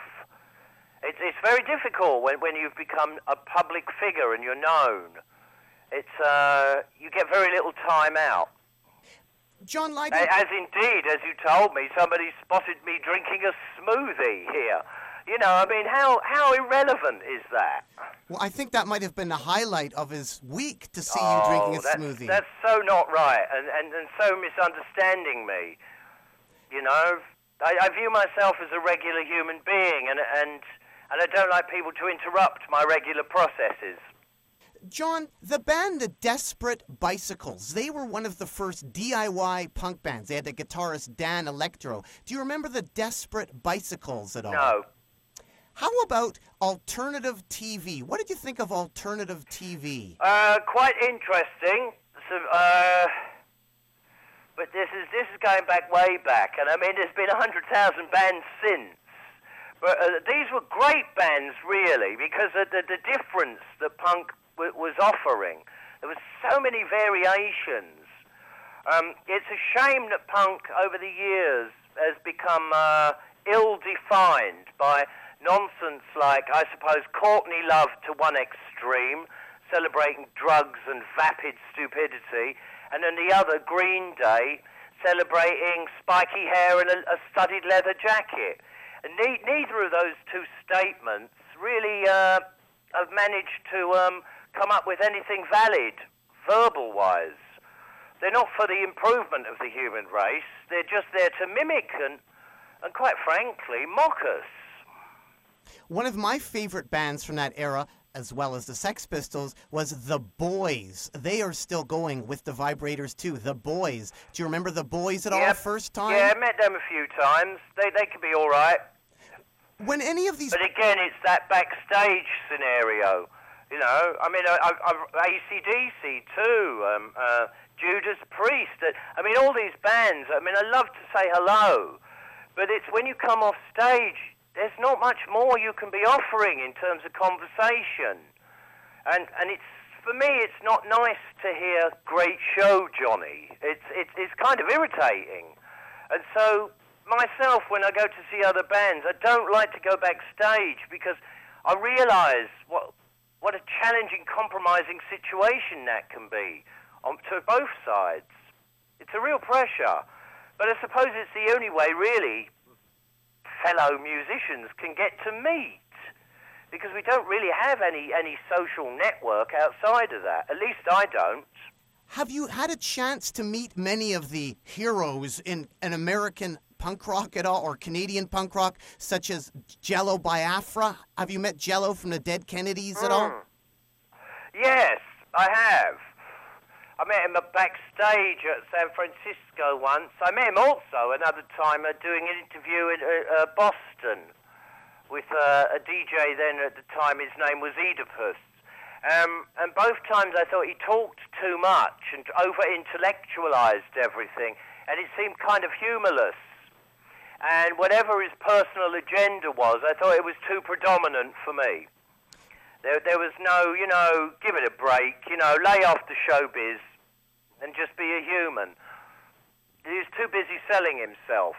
S3: It's, it's very difficult when, when you've become a public figure and you're known. It's uh, you get very little time out.
S1: John Lydon.
S3: As indeed, as you told me, somebody spotted me drinking a smoothie here. You know, I mean, how how irrelevant is that?
S1: Well, I think that might have been the highlight of his week to see you
S3: Oh,
S1: drinking a
S3: that's,
S1: smoothie.
S3: That's so not right, and, and, and so misunderstanding me. You know, I, I view myself as a regular human being, and, and, and I don't like people to interrupt my regular processes.
S1: John, the band The Desperate Bicycles, they were one of the first DIY punk bands. They had the guitarist Dan Electro. Do you remember the Desperate Bicycles at all?
S3: No.
S1: How about alternative TV? What did you think of alternative TV?
S3: Uh, quite interesting. So, uh, but this is this is going back way back, and I mean, there's been a hundred thousand bands since. But uh, these were great bands, really, because of the, the difference that punk w- was offering. There was so many variations. Um, it's a shame that punk, over the years, has become uh, ill-defined by nonsense like, I suppose, Courtney Love to one extreme, celebrating drugs and vapid stupidity, and then the other, Green Day, celebrating spiky hair and a, a studded leather jacket. Ne- neither of those two statements really uh, have managed to um, come up with anything valid, verbal-wise. They're not for the improvement of the human race. They're just there to mimic and, and quite frankly, mock us.
S1: One of my favorite bands from that era, as well as the Sex Pistols, was The Boys. They are still going with the Vibrators too. The Boys. Do you remember The Boys at all? First time?
S3: Yeah, I met them a few times. They, they could be all right.
S1: When any of these
S3: But again, it's that backstage scenario. You know, I mean, I, I, I, ACDC too, um, uh, Judas Priest. uh, I mean, all these bands. I mean, I love to say hello, but it's when you come off stage, there's not much more you can be offering in terms of conversation. and and it's for me, it's not nice to hear "Great show, Johnny." It's it's it's kind of irritating, and so myself, when I go to see other bands, I don't like to go backstage because I realise what what a challenging, compromising situation that can be on, to both sides. It's a real pressure, but I suppose it's the only way, really, fellow musicians can get to meet because we don't really have any, any social network outside of that. At least I don't.
S1: Have you had a chance to meet many of the heroes in an American punk rock at all, or Canadian punk rock, such as Jello Biafra? Have you met Jello from the Dead Kennedys at all?
S3: Hmm. Yes, I have. I met him backstage at San Francisco once. I met him also another time uh, doing an interview in uh, uh, Boston with uh, a DJ then at the time. His name was Oedipus. Um, and both times I thought he talked too much and over intellectualized everything, and it seemed kind of humorless. And whatever his personal agenda was, I thought it was too predominant for me. There, there was no, you know, give it a break, you know, lay off the showbiz and just be a human. He was too busy selling himself,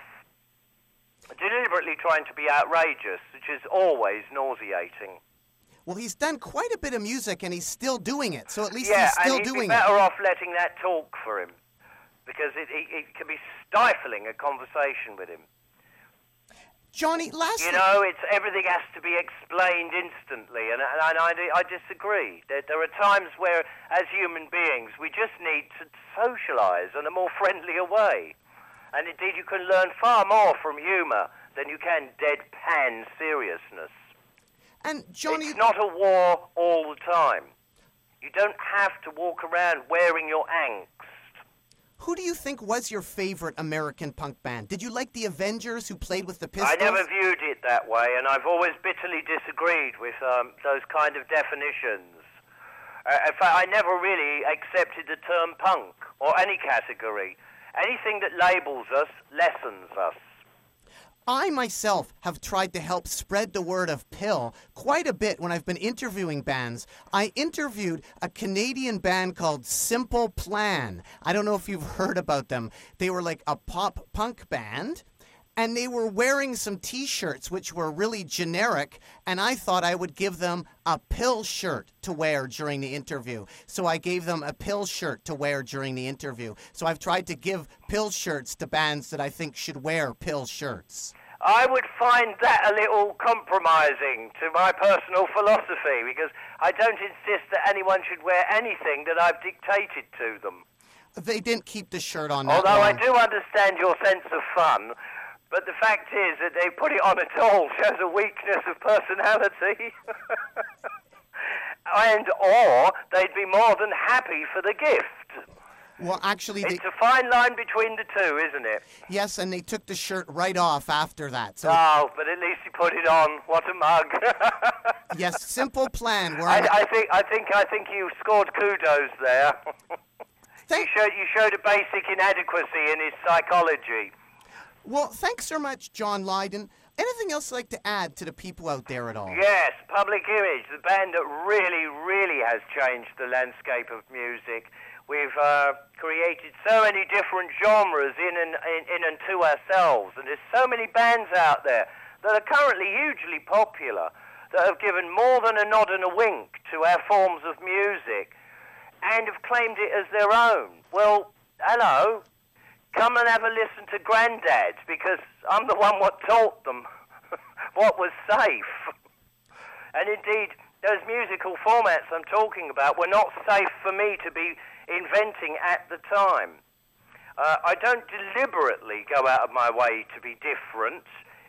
S3: deliberately trying to be outrageous, which is always nauseating.
S1: Well, he's done quite a bit of music, and he's still doing it. So at least
S3: yeah,
S1: he's still
S3: and he'd
S1: doing
S3: be better
S1: it.
S3: off letting that talk for him, because it, it, it can be stifling a conversation with him.
S1: Johnny, last
S3: You know, it's everything has to be explained instantly, and, and I, I disagree. There, there are times where, as human beings, we just need to socialise in a more friendlier way. And indeed, you can learn far more from humour than you can deadpan seriousness.
S1: and Johnny,
S3: It's not a war all the time. You don't have to walk around wearing your angst.
S1: Who do you think was your favorite American punk band? Did you like the Avengers who played with the Pistols?
S3: I never viewed it that way, and I've always bitterly disagreed with um, those kind of definitions. Uh, in fact, I never really accepted the term punk or any category. Anything that labels us lessens us.
S1: I myself have tried to help spread the word of PiL quite a bit when I've been interviewing bands. I interviewed a Canadian band called Simple Plan. I don't know if you've heard about them. They were like a pop punk band. And they were wearing some t shirts which were really generic, and I thought I would give them a PiL shirt to wear during the interview. So I gave them a PiL shirt to wear during the interview. So I've tried to give PiL shirts to bands that I think should wear PiL shirts.
S3: I would find that a little compromising to my personal philosophy because I don't insist that anyone should wear anything that I've dictated to them.
S1: They didn't keep the shirt on.
S3: Although I do understand your sense of fun, but the fact is that they put it on at all shows a weakness of personality. and or they'd be more than happy for the gift.
S1: Well, actually, they,
S3: It's a fine line between the two, isn't it?
S1: yes, and they took the shirt right off after that. So
S3: Oh, but at least he put it on. What a mug!
S1: yes, simple plan.
S3: I, I think I think I think you scored kudos there. you showed you showed a basic inadequacy in his psychology.
S1: Well, thanks so much, John Lydon. Anything else you'd like to add to the people out there at all?
S3: Yes, Public Image, the band that really, really has changed the landscape of music. We've uh, created so many different genres in and, in, in and to ourselves, and there's so many bands out there that are currently hugely popular that have given more than a nod and a wink to our forms of music and have claimed it as their own. Well, hello, come and have a listen to Grandad because I'm the one what taught them what was safe. And indeed, those musical formats I'm talking about were not safe for me to be inventing at the time. Uh, I don't deliberately go out of my way to be different.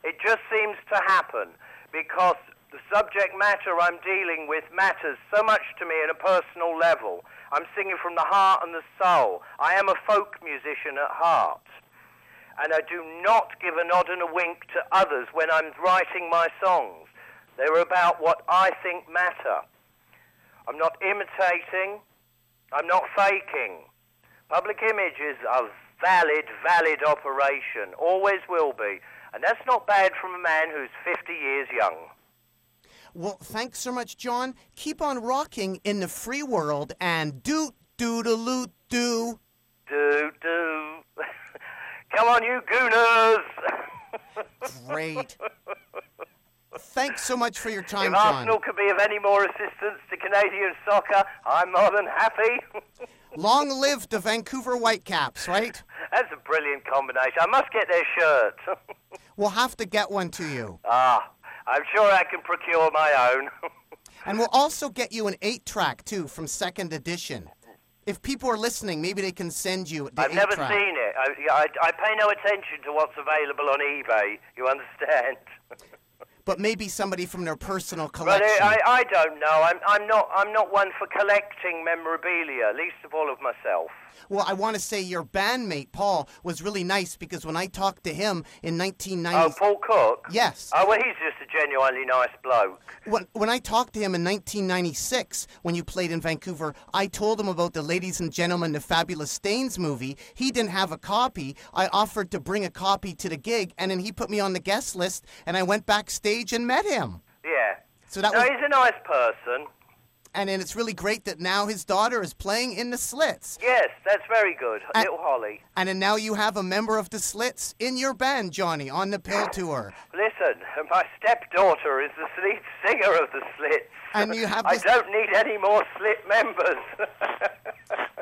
S3: It just seems to happen because the subject matter I'm dealing with matters so much to me at a personal level. I'm singing from the heart and the soul. I am a folk musician at heart. And I do not give a nod and a wink to others when I'm writing my songs. They're about what I think matter. I'm not imitating. I'm not faking. Public image is a valid, valid operation. Always will be. And that's not bad from a man who's 50 years young.
S1: Well, thanks so much, John. Keep on rocking in the free world and doot doodaloot doo.
S3: Do, do. Do. Come on, you gooners!
S1: Great. Thanks so much for your time,
S3: if
S1: John.
S3: Arsenal could be of any more assistance to Canadian soccer, I'm more than happy.
S1: Long live the Vancouver Whitecaps, right?
S3: That's a brilliant combination. I must get their shirt.
S1: We'll have to get one to you.
S3: ah, I'm sure I can procure my own.
S1: And we'll also get you an eight track, too, from second edition. If people are listening, maybe they can send you the
S3: I've never
S1: track.
S3: seen it. I, I, I pay no attention to what's available on eBay. You understand?
S1: But maybe somebody from their personal
S3: But
S1: collection.
S3: I, I don't know. I'm, I'm not. I'm not one for collecting memorabilia, least of all of myself.
S1: Well, I want to say your bandmate, Paul, was really nice because when I talked to him in 1990.
S3: Oh, Paul Cook.
S1: Yes.
S3: Oh well, he's just a genuinely nice bloke.
S1: When, when I talked to him in 1996, when you played in Vancouver, I told him about the Ladies and Gentlemen, the Fabulous Stains movie. He didn't have a copy. I offered to bring a copy to the gig, and then he put me on the guest list, and I went backstage and met him.
S3: Yeah.
S1: So that
S3: no,
S1: was,
S3: he's a nice person.
S1: And then it's really great that now his daughter is playing in the Slits.
S3: Yes, that's very good,
S1: Uh,
S3: little Holly.
S1: And then now you have a member of the Slits in your band, Johnny, on the PiL Tour.
S3: Listen, my stepdaughter is the lead singer of the Slits.
S1: And you have
S3: I don't need any more Slit members.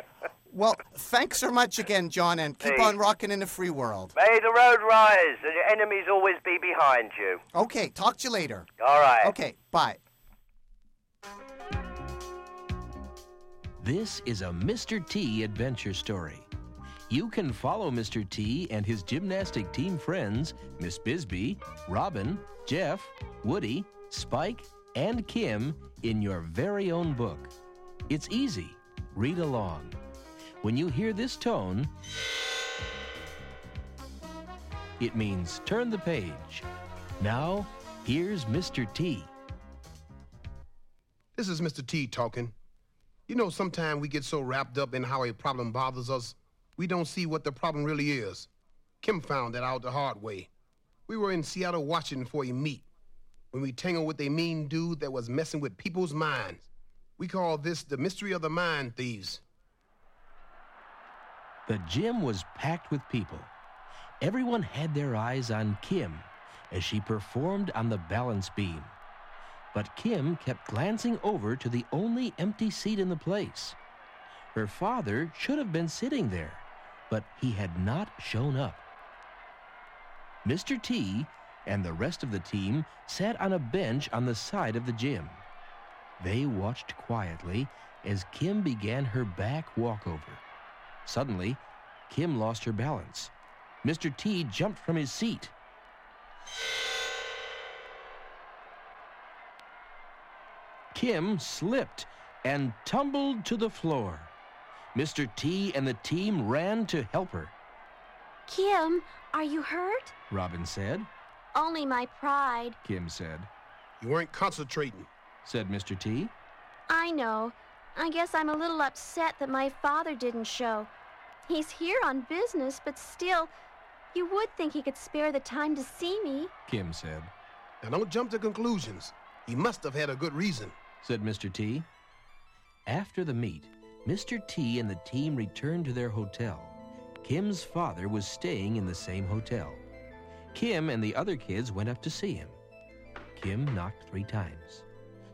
S1: Well, thanks so much again, John, and keep
S3: Hey.
S1: on rocking in the free world.
S3: May the road rise and your enemies always be behind you.
S1: Okay, talk to you later.
S3: All right.
S1: Okay, bye.
S4: This is a Mr. T adventure story. You can follow Mr. T and his gymnastic team friends, Miss Bisbee, Robin, Jeff, Woody, Spike, and Kim, in your very own book. It's easy. Read along. When you hear this tone, it means turn the page. Now, here's Mr. T.
S5: This is Mr. T talking. You know, sometimes we get so wrapped up in how a problem bothers us, we don't see what the problem really is. Kim found that out the hard way. We were in Seattle, Washington for a meet when we tangled with a mean dude that was messing with people's minds. We call this the mystery of the mind thieves.
S4: The gym was packed with people. Everyone had their eyes on Kim as she performed on the balance beam. But Kim kept glancing over to the only empty seat in the place. Her father should have been sitting there, but he had not shown up. Mr. T and the rest of the team sat on a bench on the side of the gym. They watched quietly as Kim began her back walkover. Suddenly, Kim lost her balance. Mr. T jumped from his seat. Kim slipped and tumbled to the floor. Mr. T and the team ran to help her.
S6: Kim, are you hurt?
S4: Robin said.
S6: Only my pride.
S4: Kim said.
S5: You weren't concentrating.
S4: Said Mr. T.
S6: I know. I guess I'm a little upset that my father didn't show. He's here on business, but still, you would think he could spare the time to see me.
S4: Kim said.
S5: Now don't jump to conclusions. He must have had a good reason.
S4: Said Mr. T. After the meet, Mr. T and the team returned to their hotel. Kim's father was staying in the same hotel. Kim and the other kids went up to see him. Kim knocked three times.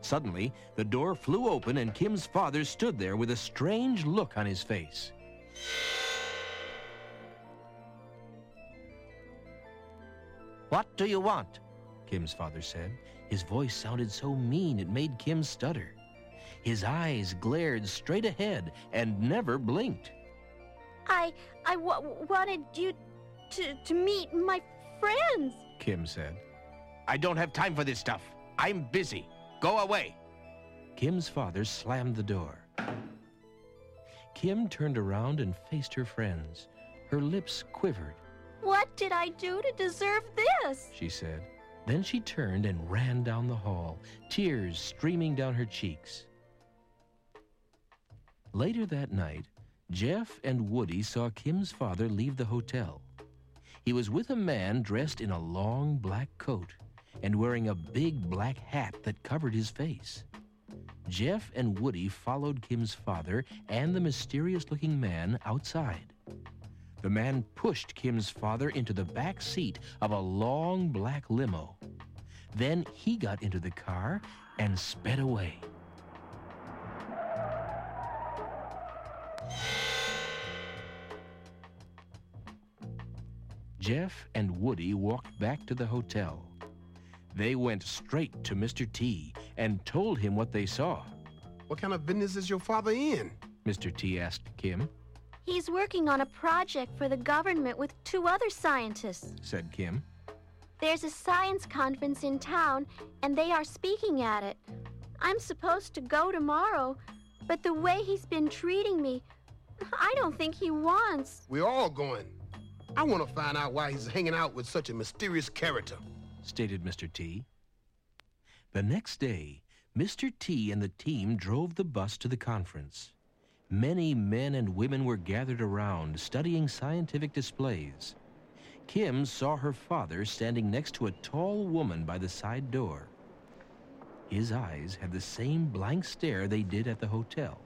S4: Suddenly, the door flew open and Kim's father stood there with a strange look on his face. What do you want? Kim's father said. His voice sounded so mean it made Kim stutter. His eyes glared straight ahead and never blinked.
S6: I I wanted you to to meet my friends.
S4: Kim said. I don't have time for this stuff. I'm busy. Go away. Kim's father slammed the door. Kim turned around and faced her friends. Her lips quivered.
S6: What did I do to deserve this?
S4: she said. Then she turned and ran down the hall, tears streaming down her cheeks. Later that night, Jeff and Woody saw Kim's father leave the hotel. He was with a man dressed in a long black coat, and wearing a big black hat that covered his face. Jeff and Woody followed Kim's father and the mysterious looking man outside. The man pushed Kim's father into the back seat of a long black limo. Then he got into the car and sped away. Jeff and Woody walked back to the hotel. They went straight to Mr. T and told him what they saw.
S5: What kind of business is your father in?
S4: Mr. T asked Kim,
S6: He's working on a project for the government with two other scientists.
S4: said Kim.
S6: There's a science conference in town, and they are speaking at it. I'm supposed to go tomorrow, but the way he's been treating me, I don't think he wants.
S5: We're all going. I want to find out why he's hanging out with such a mysterious character.
S4: stated Mr. T. The next day, Mr. T and the team drove the bus to the conference. Many men and women were gathered around, studying scientific displays. Kim saw her father standing next to a tall woman by the side door. His eyes had the same blank stare they did at the hotel.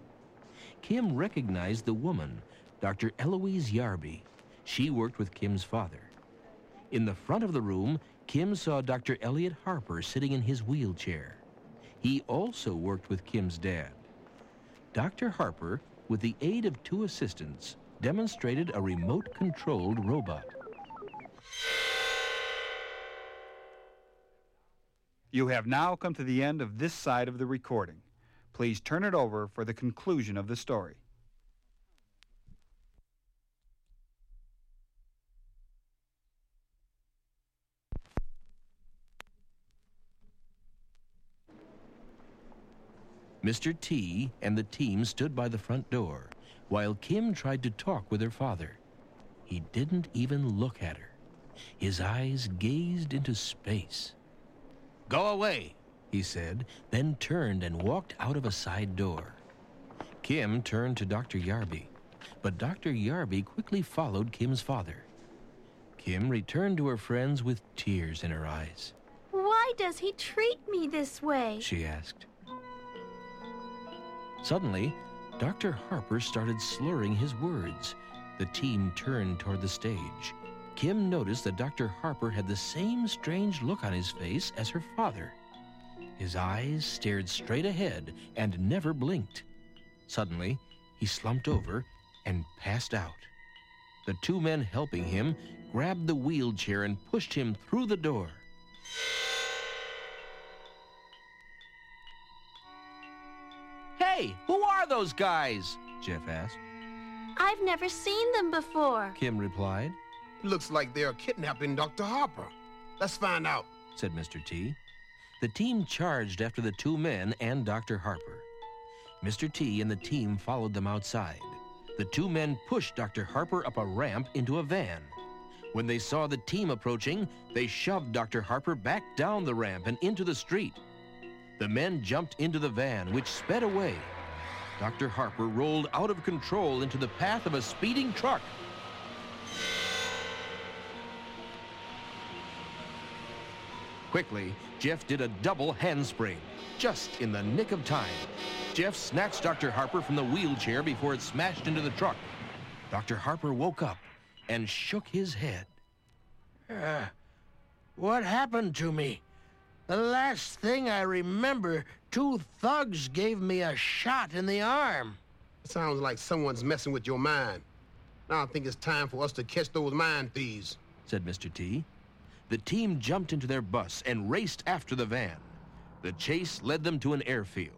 S4: Kim recognized the woman, Dr. Eloise Yarby. She worked with Kim's father. In the front of the room, Kim saw Dr. Elliot Harper sitting in his wheelchair. He also worked with Kim's dad. Dr. Harper, with the aid of two assistants, demonstrated a remote controlled robot.
S7: You have now come to the end of this side of the recording. Please turn it over for the conclusion of the story.
S4: Mr. T and the team stood by the front door while Kim tried to talk with her father. He didn't even look at her. His eyes gazed into space. Go away, he said, then turned and walked out of a side door. Kim turned to Dr. Yarby, but Dr. Yarby quickly followed Kim's father. Kim returned to her friends with tears in her eyes.
S6: Why does he treat me this way?
S4: she asked. Suddenly, Dr. Harper started slurring his words. The team turned toward the stage. Kim noticed that Dr. Harper had the same strange look on his face as her father. His eyes stared straight ahead and never blinked. Suddenly, he slumped over and passed out. The two men helping him grabbed the wheelchair and pushed him through the door. Hey, who are those guys? Jeff asked.
S6: I've never seen them before.
S4: Kim replied,
S5: Looks like they're kidnapping Dr. Harper. Let's find out.
S4: said Mr. T. The team charged after the two men and Dr. Harper. Mr. T and the team followed them outside. The two men pushed Dr. Harper up a ramp into a van. When they saw the team approaching, they shoved Dr. Harper back down the ramp and into the street. The men jumped into the van, which sped away. Dr. Harper rolled out of control into the path of a speeding truck. Quickly, Jeff did a double handspring, just in the nick of time. Jeff snatched Dr. Harper from the wheelchair before it smashed into the truck. Dr. Harper woke up and shook his head.
S8: Uh, what happened to me? The last thing I remember, two thugs gave me a shot in the arm.
S5: It Sounds like someone's messing with your mind. Now I think it's time for us to catch those mind thieves.
S4: said Mr. T. The team jumped into their bus and raced after the van. The chase led them to an airfield.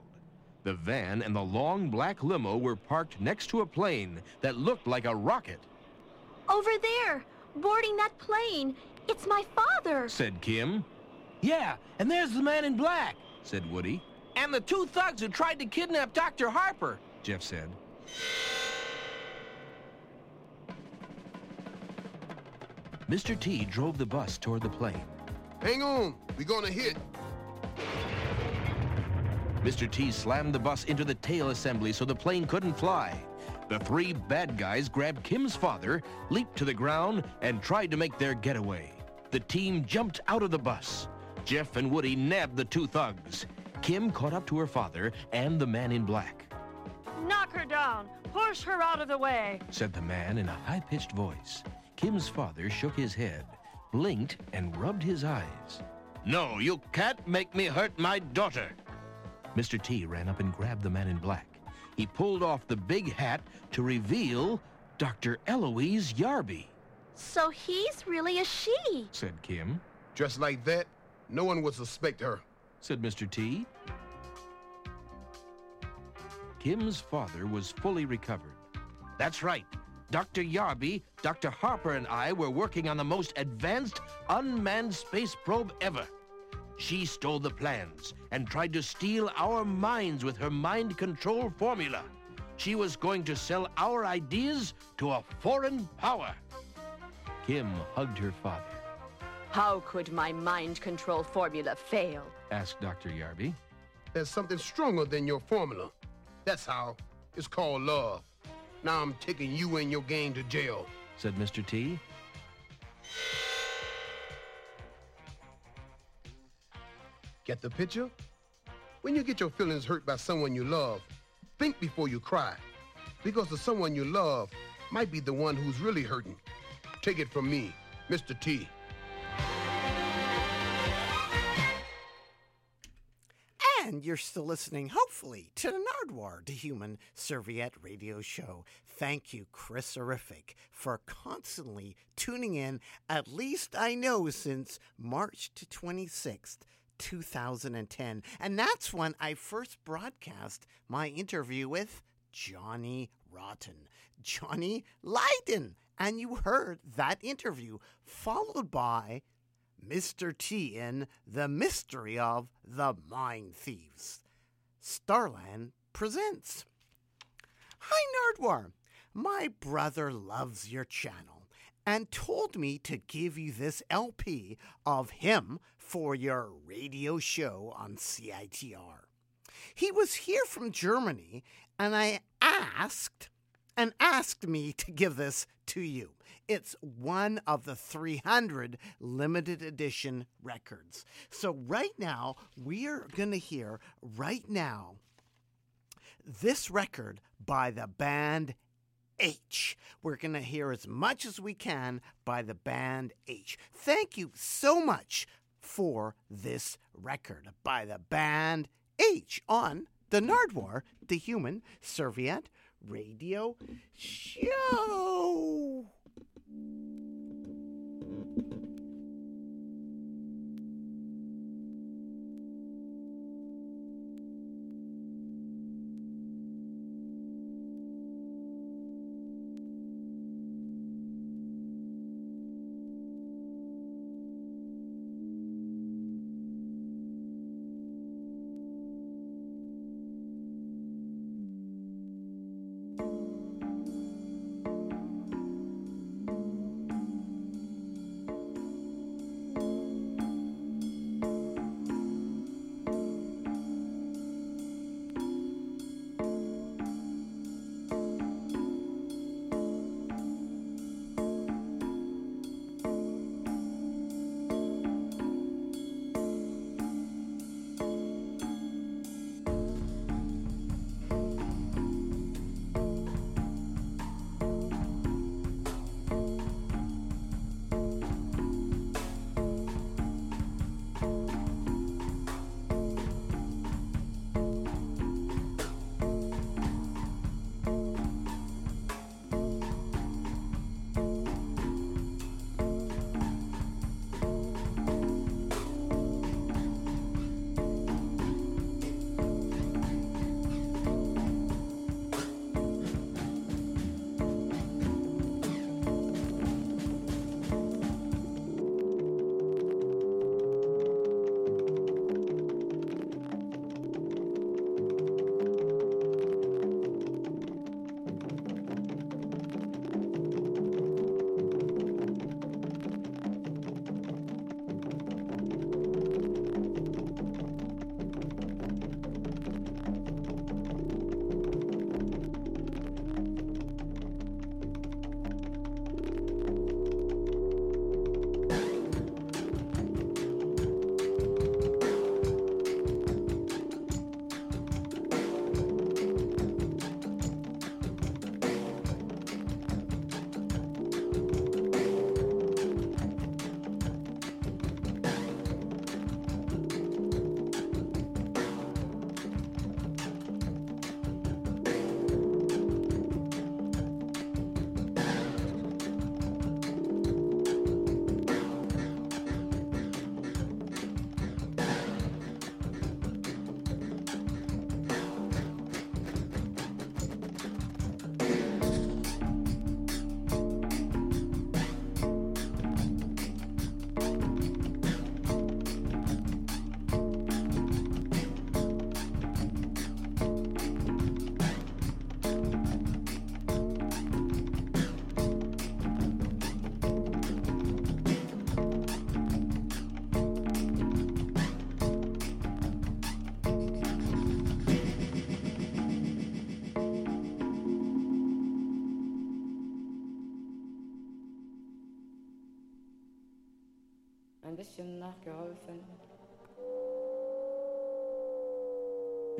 S4: The van and the long black limo were parked next to a plane that looked like a rocket,
S6: Over there, boarding that plane. It's my father.
S4: said Kim,
S8: Yeah, and there's the man in black.
S4: said Woody.
S8: And the two thugs who tried to kidnap Dr. Harper.
S4: Jeff said. Mr. T drove the bus toward the plane.
S5: Hang on, we're gonna hit.
S4: Mr. T slammed the bus into the tail assembly so the plane couldn't fly. The three bad guys grabbed Kim's father, leaped to the ground, and tried to make their getaway. The team jumped out of the bus. Jeff and Woody nabbed the two thugs. Kim caught up to her father and the man in black.
S9: Knock her down. Push her out of the way.
S4: said the man in a high pitched voice. Kim's father shook his head, blinked, and rubbed his eyes. No, you can't make me hurt my daughter. Mr. T ran up and grabbed the man in black. He pulled off the big hat to reveal Dr. Eloise Yarby,
S6: So he's really a she.
S4: said Kim.
S5: Just like that, no one would suspect her.
S4: said Mr. T. Kim's father was fully recovered. That's right. Dr. Yarby, Dr. Harper, and I were working on the most advanced unmanned space probe ever. She stole the plans and tried to steal our minds with her mind control formula. She was going to sell our ideas to a foreign power. Kim hugged her father,
S10: How could my mind control formula fail?
S4: asked Dr. Yarby.
S5: There's something stronger than your formula. That's how. It's called love. Now I'm taking you and your gang to jail.
S4: said Mr. T.
S5: Get the picture? When you get your feelings hurt by someone you love, think before you cry. Because the someone you love might be the one who's really hurting. Take it from me, Mr. T.
S1: And you're still listening, hopefully, to the Nardwuar, the Human Serviette Radio Show. Thank you, Chris Horrific, for constantly tuning in, at least I know since March to 26th, 2010. And that's when I first broadcast my interview with Johnny Rotten, Johnny Lydon. And you heard that interview, followed by Mr. T in The Mystery of the Mind Thieves. Starland presents. Hi, Nardwuar. My brother loves your channel and told me to give you this LP of him for your radio show on CITR. He was here from Germany and I asked and asked me to give this to you. It's one of the 300 limited edition records. So, right now, we are going to hear right now this record by the band H. We're going to hear as much as we can by the band H. Thank you so much for this record by the band H on the Nardwuar, the Human Serviette Radio Show.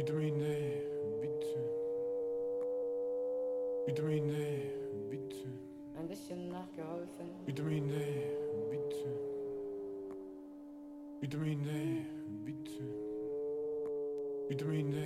S11: Vitamin D, bitte. Vitamin D, bitte.
S12: Ein bisschen nachgeholfen.
S11: Vitamin D, bitte. Vitamin D, bitte. Vitamin D,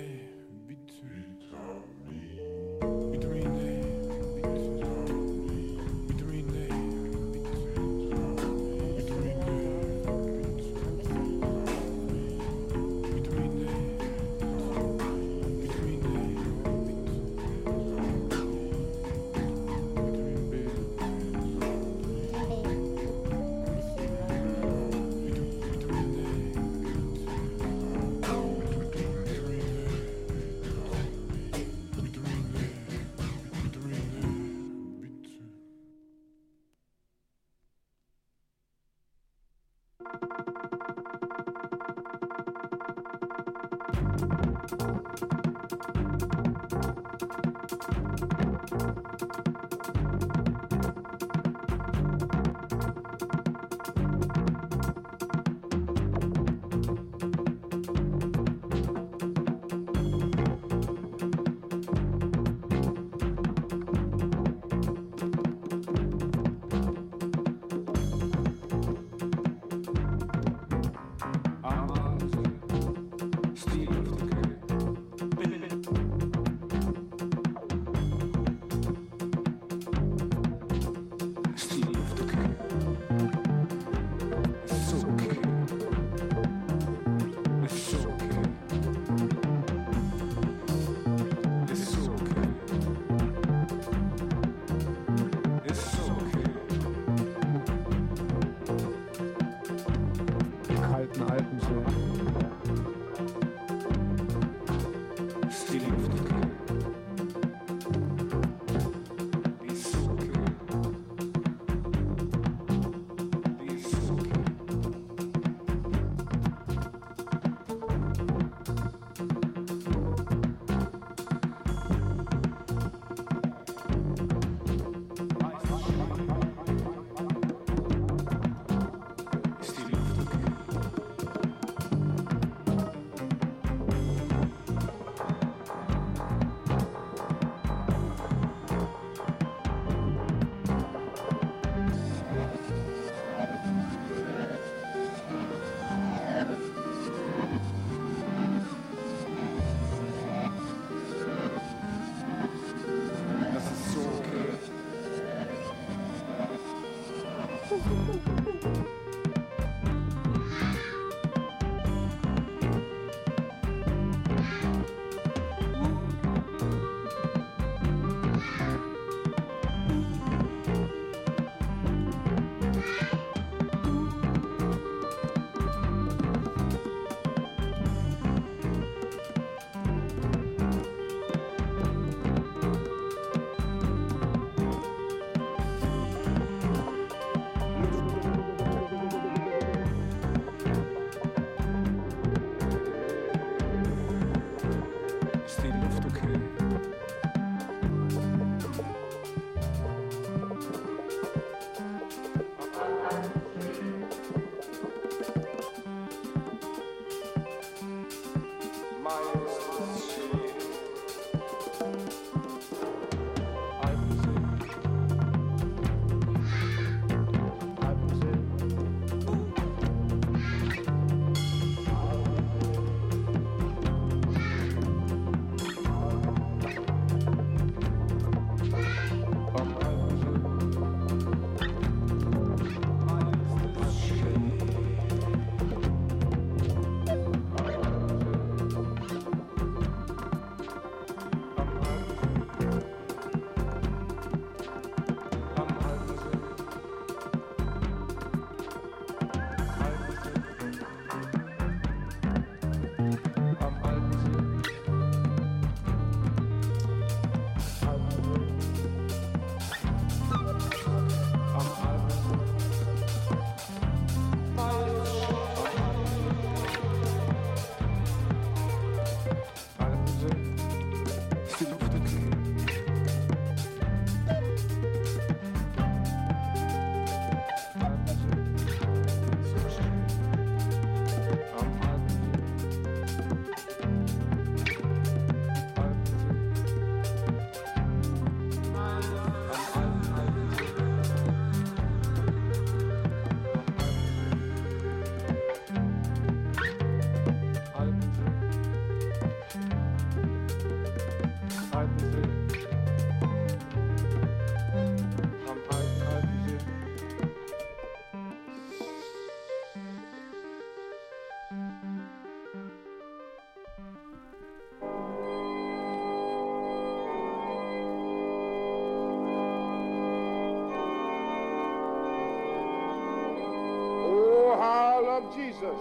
S13: Jesus.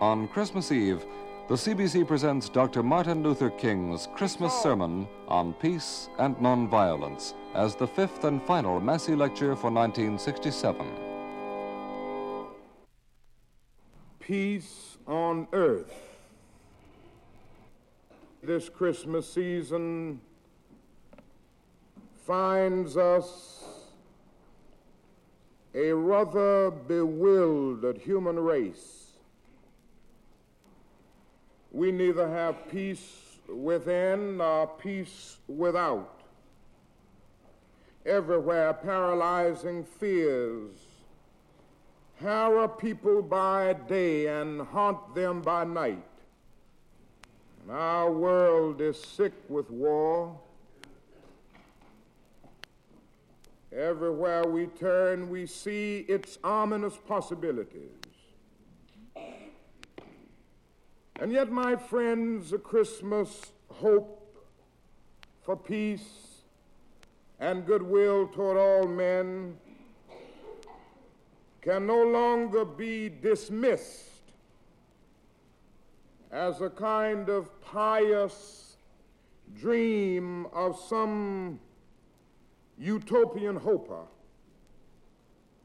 S14: On Christmas Eve, the CBC presents Dr. Martin Luther King's Christmas oh. sermon on peace and nonviolence as the fifth and final Massey lecture for 1967.
S13: Peace on earth. This Christmas season finds us a rather bewildered human race. We neither have peace within nor peace without. Everywhere, paralyzing fears harrow people by day and haunt them by night. And our world is sick with war. Everywhere we turn, we see its ominous possibilities. And yet, my friends, a Christmas hope for peace and goodwill toward all men can no longer be dismissed as a kind of pious dream of some utopian hoper.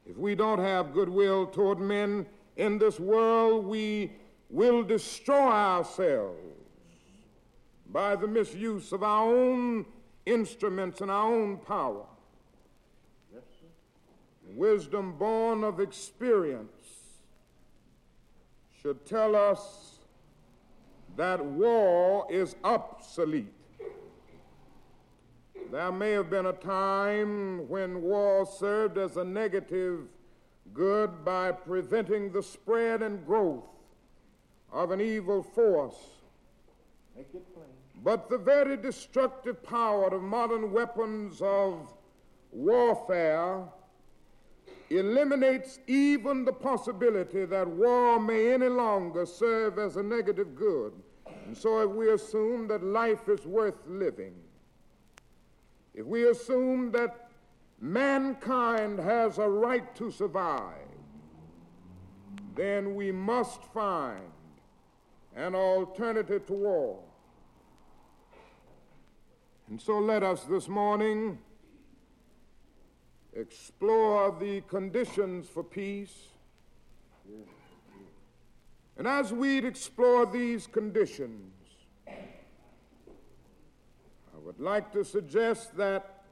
S13: If we don't have goodwill toward men in this world, we will destroy ourselves by the misuse of our own instruments and our own power. Yes, Wisdom born of experience should tell us that war is obsolete. There may have been a time when war served as a negative good by preventing the spread and growth of an evil force. But the very destructive power of modern weapons of warfare eliminates even the possibility that war may any longer serve as a negative good. And so, if we assume that life is worth living, if we assume that mankind has a right to survive, then we must find an alternative to war. And so, let us this morning explore the conditions for peace. And as we explore these conditions, I would like to suggest that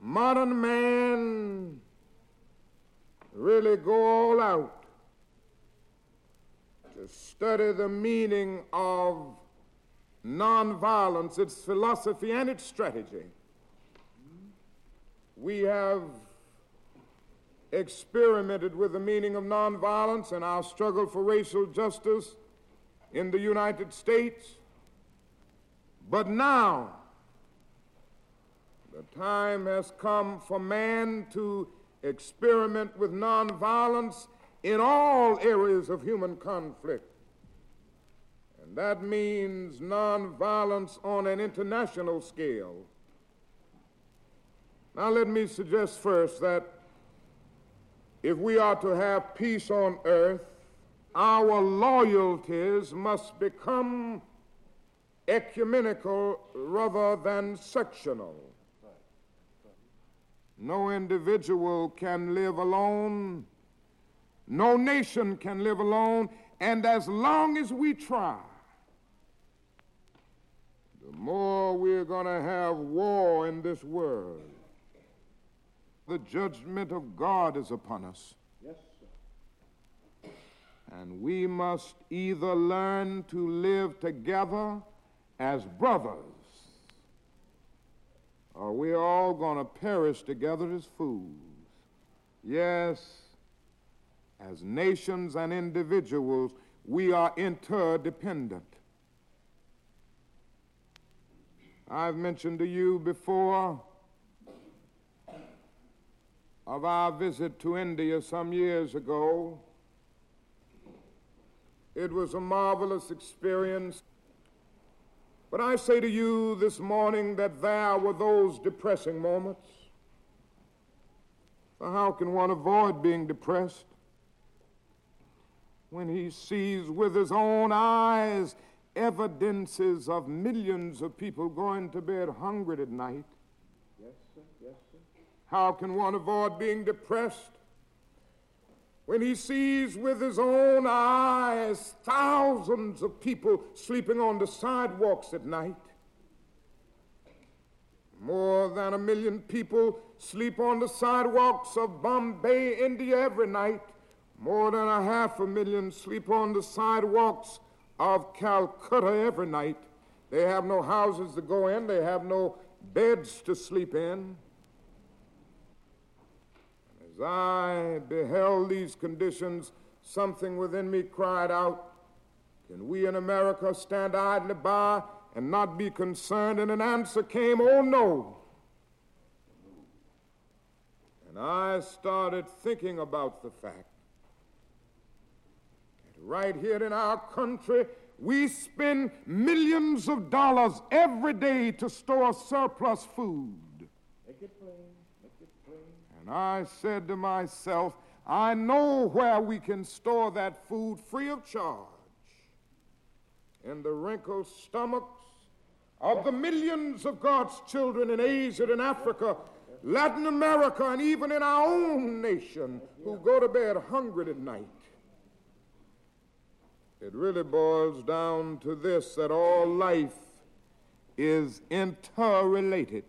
S13: modern man really go all out to study the meaning of nonviolence, its philosophy, and its strategy we have experimented with the meaning of nonviolence in our struggle for racial justice in the United States. But now, the time has come for man to experiment with nonviolence in all areas of human conflict. And that means nonviolence on an international scale. Now, let me suggest first that if we are to have peace on earth, our loyalties must become ecumenical rather than sectional. No individual can live alone, no nation can live alone, and as long as we try, the more we're going to have war in this world the judgment of God is upon us.
S15: Yes, sir.
S13: And we must either learn to live together as brothers, or we're all going to perish together as fools. Yes, as nations and individuals, we are interdependent. I've mentioned to you before of our visit to India some years ago. It was a marvelous experience. But I say to you this morning that there were those depressing moments. For how can one avoid being depressed? When he sees with his own eyes evidences of millions of people going to bed hungry at night?
S15: Yes, sir. Yes, sir.
S13: How can one avoid being depressed when he sees with his own eyes thousands of people sleeping on the sidewalks at night? More than a million people sleep on the sidewalks of Bombay, India every night. More than a half a million sleep on the sidewalks of Calcutta every night. They have no houses to go in, they have no beds to sleep in. As I beheld these conditions, something within me cried out, Can we in America stand idly by and not be concerned? And an answer came, Oh no. And I started thinking about the fact right here in our country, we spend millions of dollars every day to store surplus food.
S15: Make it plain. Make it plain.
S13: And I said to myself, I know where we can store that food free of charge. In the wrinkled stomachs of the millions of God's children in Asia and Africa, Latin America, and even in our own nation who go to bed hungry at night. It really boils down to this that all life is interrelated.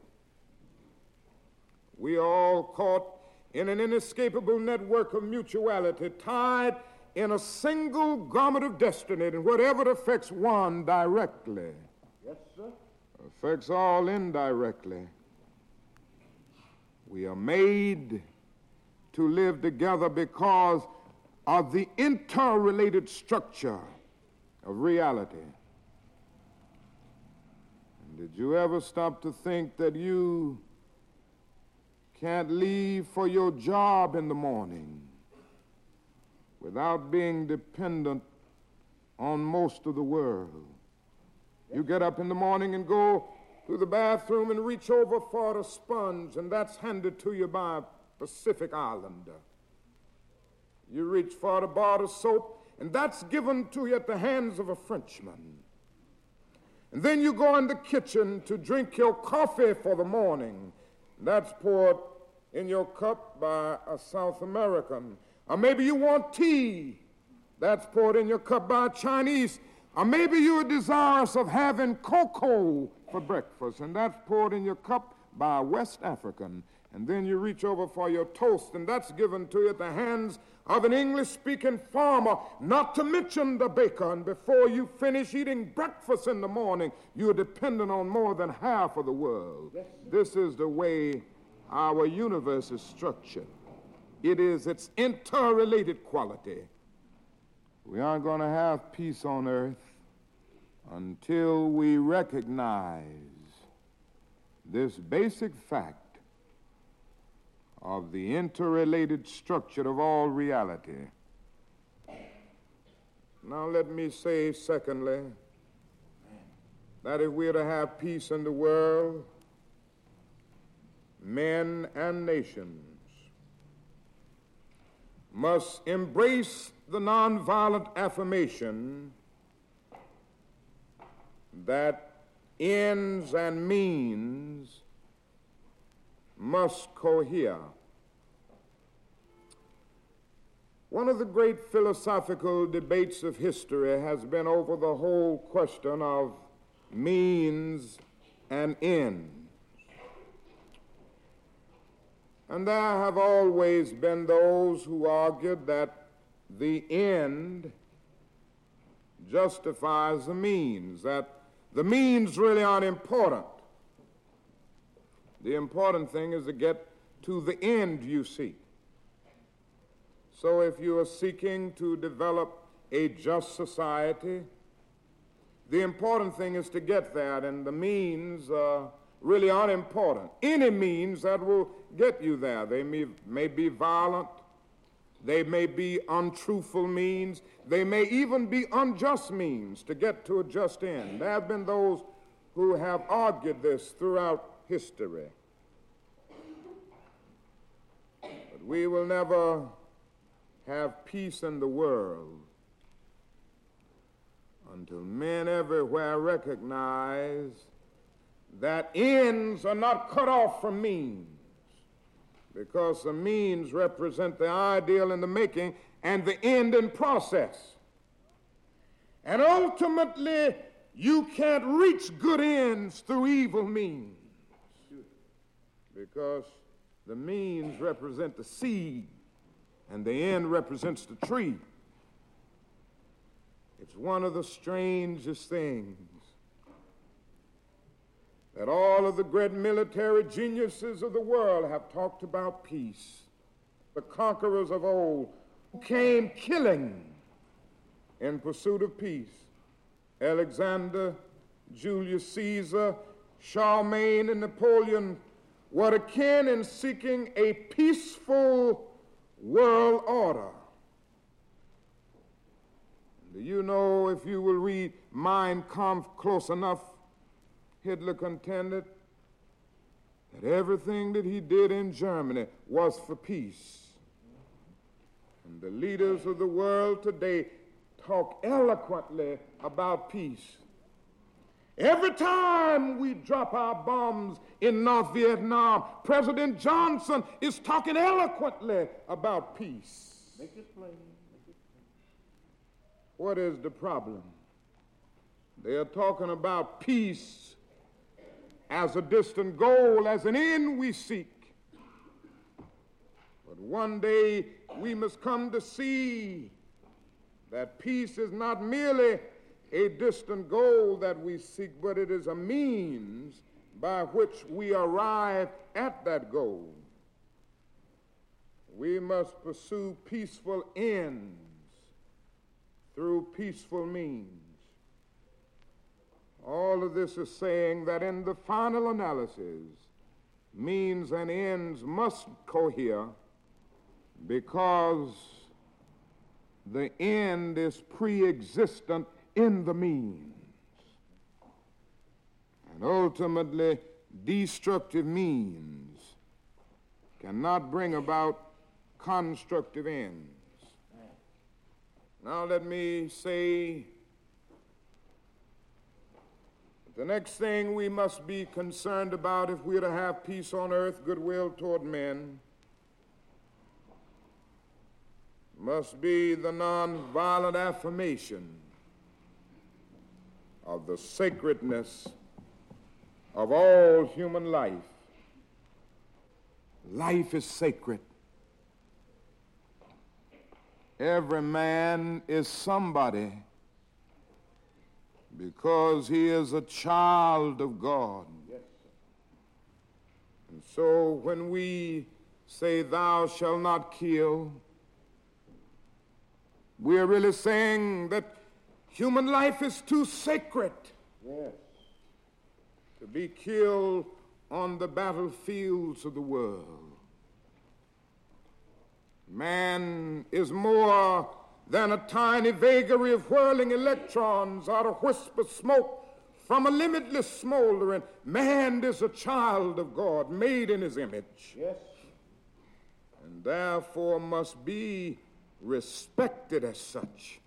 S13: We are all caught in an inescapable network of mutuality, tied in a single garment of destiny, and whatever affects one directly
S15: Yes, sir.
S13: affects all indirectly. We are made to live together because of the interrelated structure of reality. And did you ever stop to think that you can't leave for your job in the morning without being dependent on most of the world? You get up in the morning and go to the bathroom and reach over for a sponge, and that's handed to you by a Pacific Islander. You reach for a bar of soap, and that's given to you at the hands of a Frenchman. And then you go in the kitchen to drink your coffee for the morning. That's poured in your cup by a South American. Or maybe you want tea. That's poured in your cup by a Chinese. Or maybe you're desirous of having cocoa for breakfast, and that's poured in your cup by a West African. And then you reach over for your toast, and that's given to you at the hands of an English speaking farmer, not to mention the baker. And before you finish eating breakfast in the morning, you're dependent on more than half of the world. This is the way our universe is structured. It is its interrelated quality. We aren't going to have peace on earth until we recognize this basic fact of the interrelated structure of all reality. Now, let me say, secondly, that if we're to have peace in the world, men and nations must embrace the nonviolent affirmation that ends and means must cohere. One of the great philosophical debates of history has been over the whole question of means and ends. And there have always been those who argued that the end justifies the means, that the means really aren't important. The important thing is to get to the end you seek. So if you are seeking to develop a just society, the important thing is to get there, and the means uh, really aren't important. Any means that will get you there. They may, may be violent, they may be untruthful means, they may even be unjust means to get to a just end. There have been those who have argued this throughout history. But we will never have peace in the world until men everywhere recognize that ends are not cut off from means because the means represent the ideal in the making and the end in process. And ultimately, you can't reach good ends through evil means because the means represent the seed and the end represents the tree. It's one of the strangest things that all of the great military geniuses of the world have talked about peace. The conquerors of old who came killing in pursuit of peace. Alexander, Julius Caesar, Charlemagne, and Napoleon were akin in seeking a peaceful world order. Do you know if you will read Mein Kampf close enough, Hitler contended that everything that he did in Germany was for peace. And the leaders of the world today talk eloquently about peace. Every time we drop our bombs in North Vietnam, President Johnson is talking eloquently about peace.
S15: Make it plain. Make it
S13: What is the problem? They are talking about peace as a distant goal, as an end we seek. But one day we must come to see that peace is not merely a distant goal that we seek, but it is a means by which we arrive at that goal. We must pursue peaceful ends through peaceful means. All of this is saying that in the final analysis, means and ends must cohere because the end is pre existent in the means. And ultimately, destructive means cannot bring about constructive ends. Now, let me say the next thing we must be concerned about if we're to have peace on earth, goodwill toward men, must be the nonviolent affirmation of the sacredness of all human life. Life is sacred. Every man is somebody because he is a child of God. Yes, And so when we say, Thou shalt not kill, we are really saying that human life is too sacred
S15: Yes.
S13: to be killed on the battlefields of the world. Man is more than a tiny vagary of whirling electrons or a wisp of smoke from a limitless smoldering. Man is a child of God, made in his image,
S15: Yes.
S13: and therefore must be respected as such.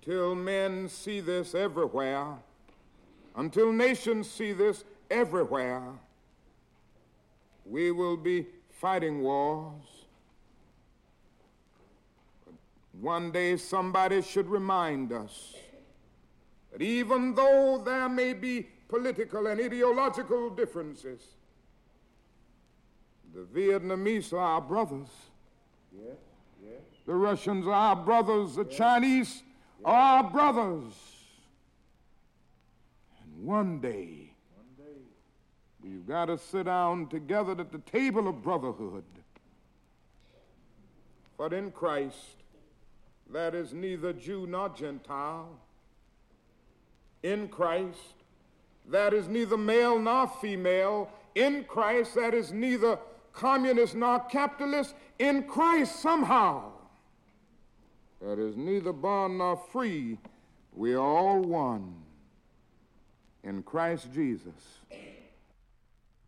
S13: Until men see this everywhere, until nations see this everywhere, we will be fighting wars. But one day somebody should remind us that even though there may be political and ideological differences, the Vietnamese are our brothers. The Russians are our brothers. The Chinese are our brothers. And one day,
S15: One day.
S13: we've got to sit down together at the table of brotherhood. But in Christ, that is neither Jew nor Gentile. In Christ, that is neither male nor female. In Christ, that is neither communist nor capitalist. In Christ, somehow, that is neither bond nor free. We are all one in Christ Jesus.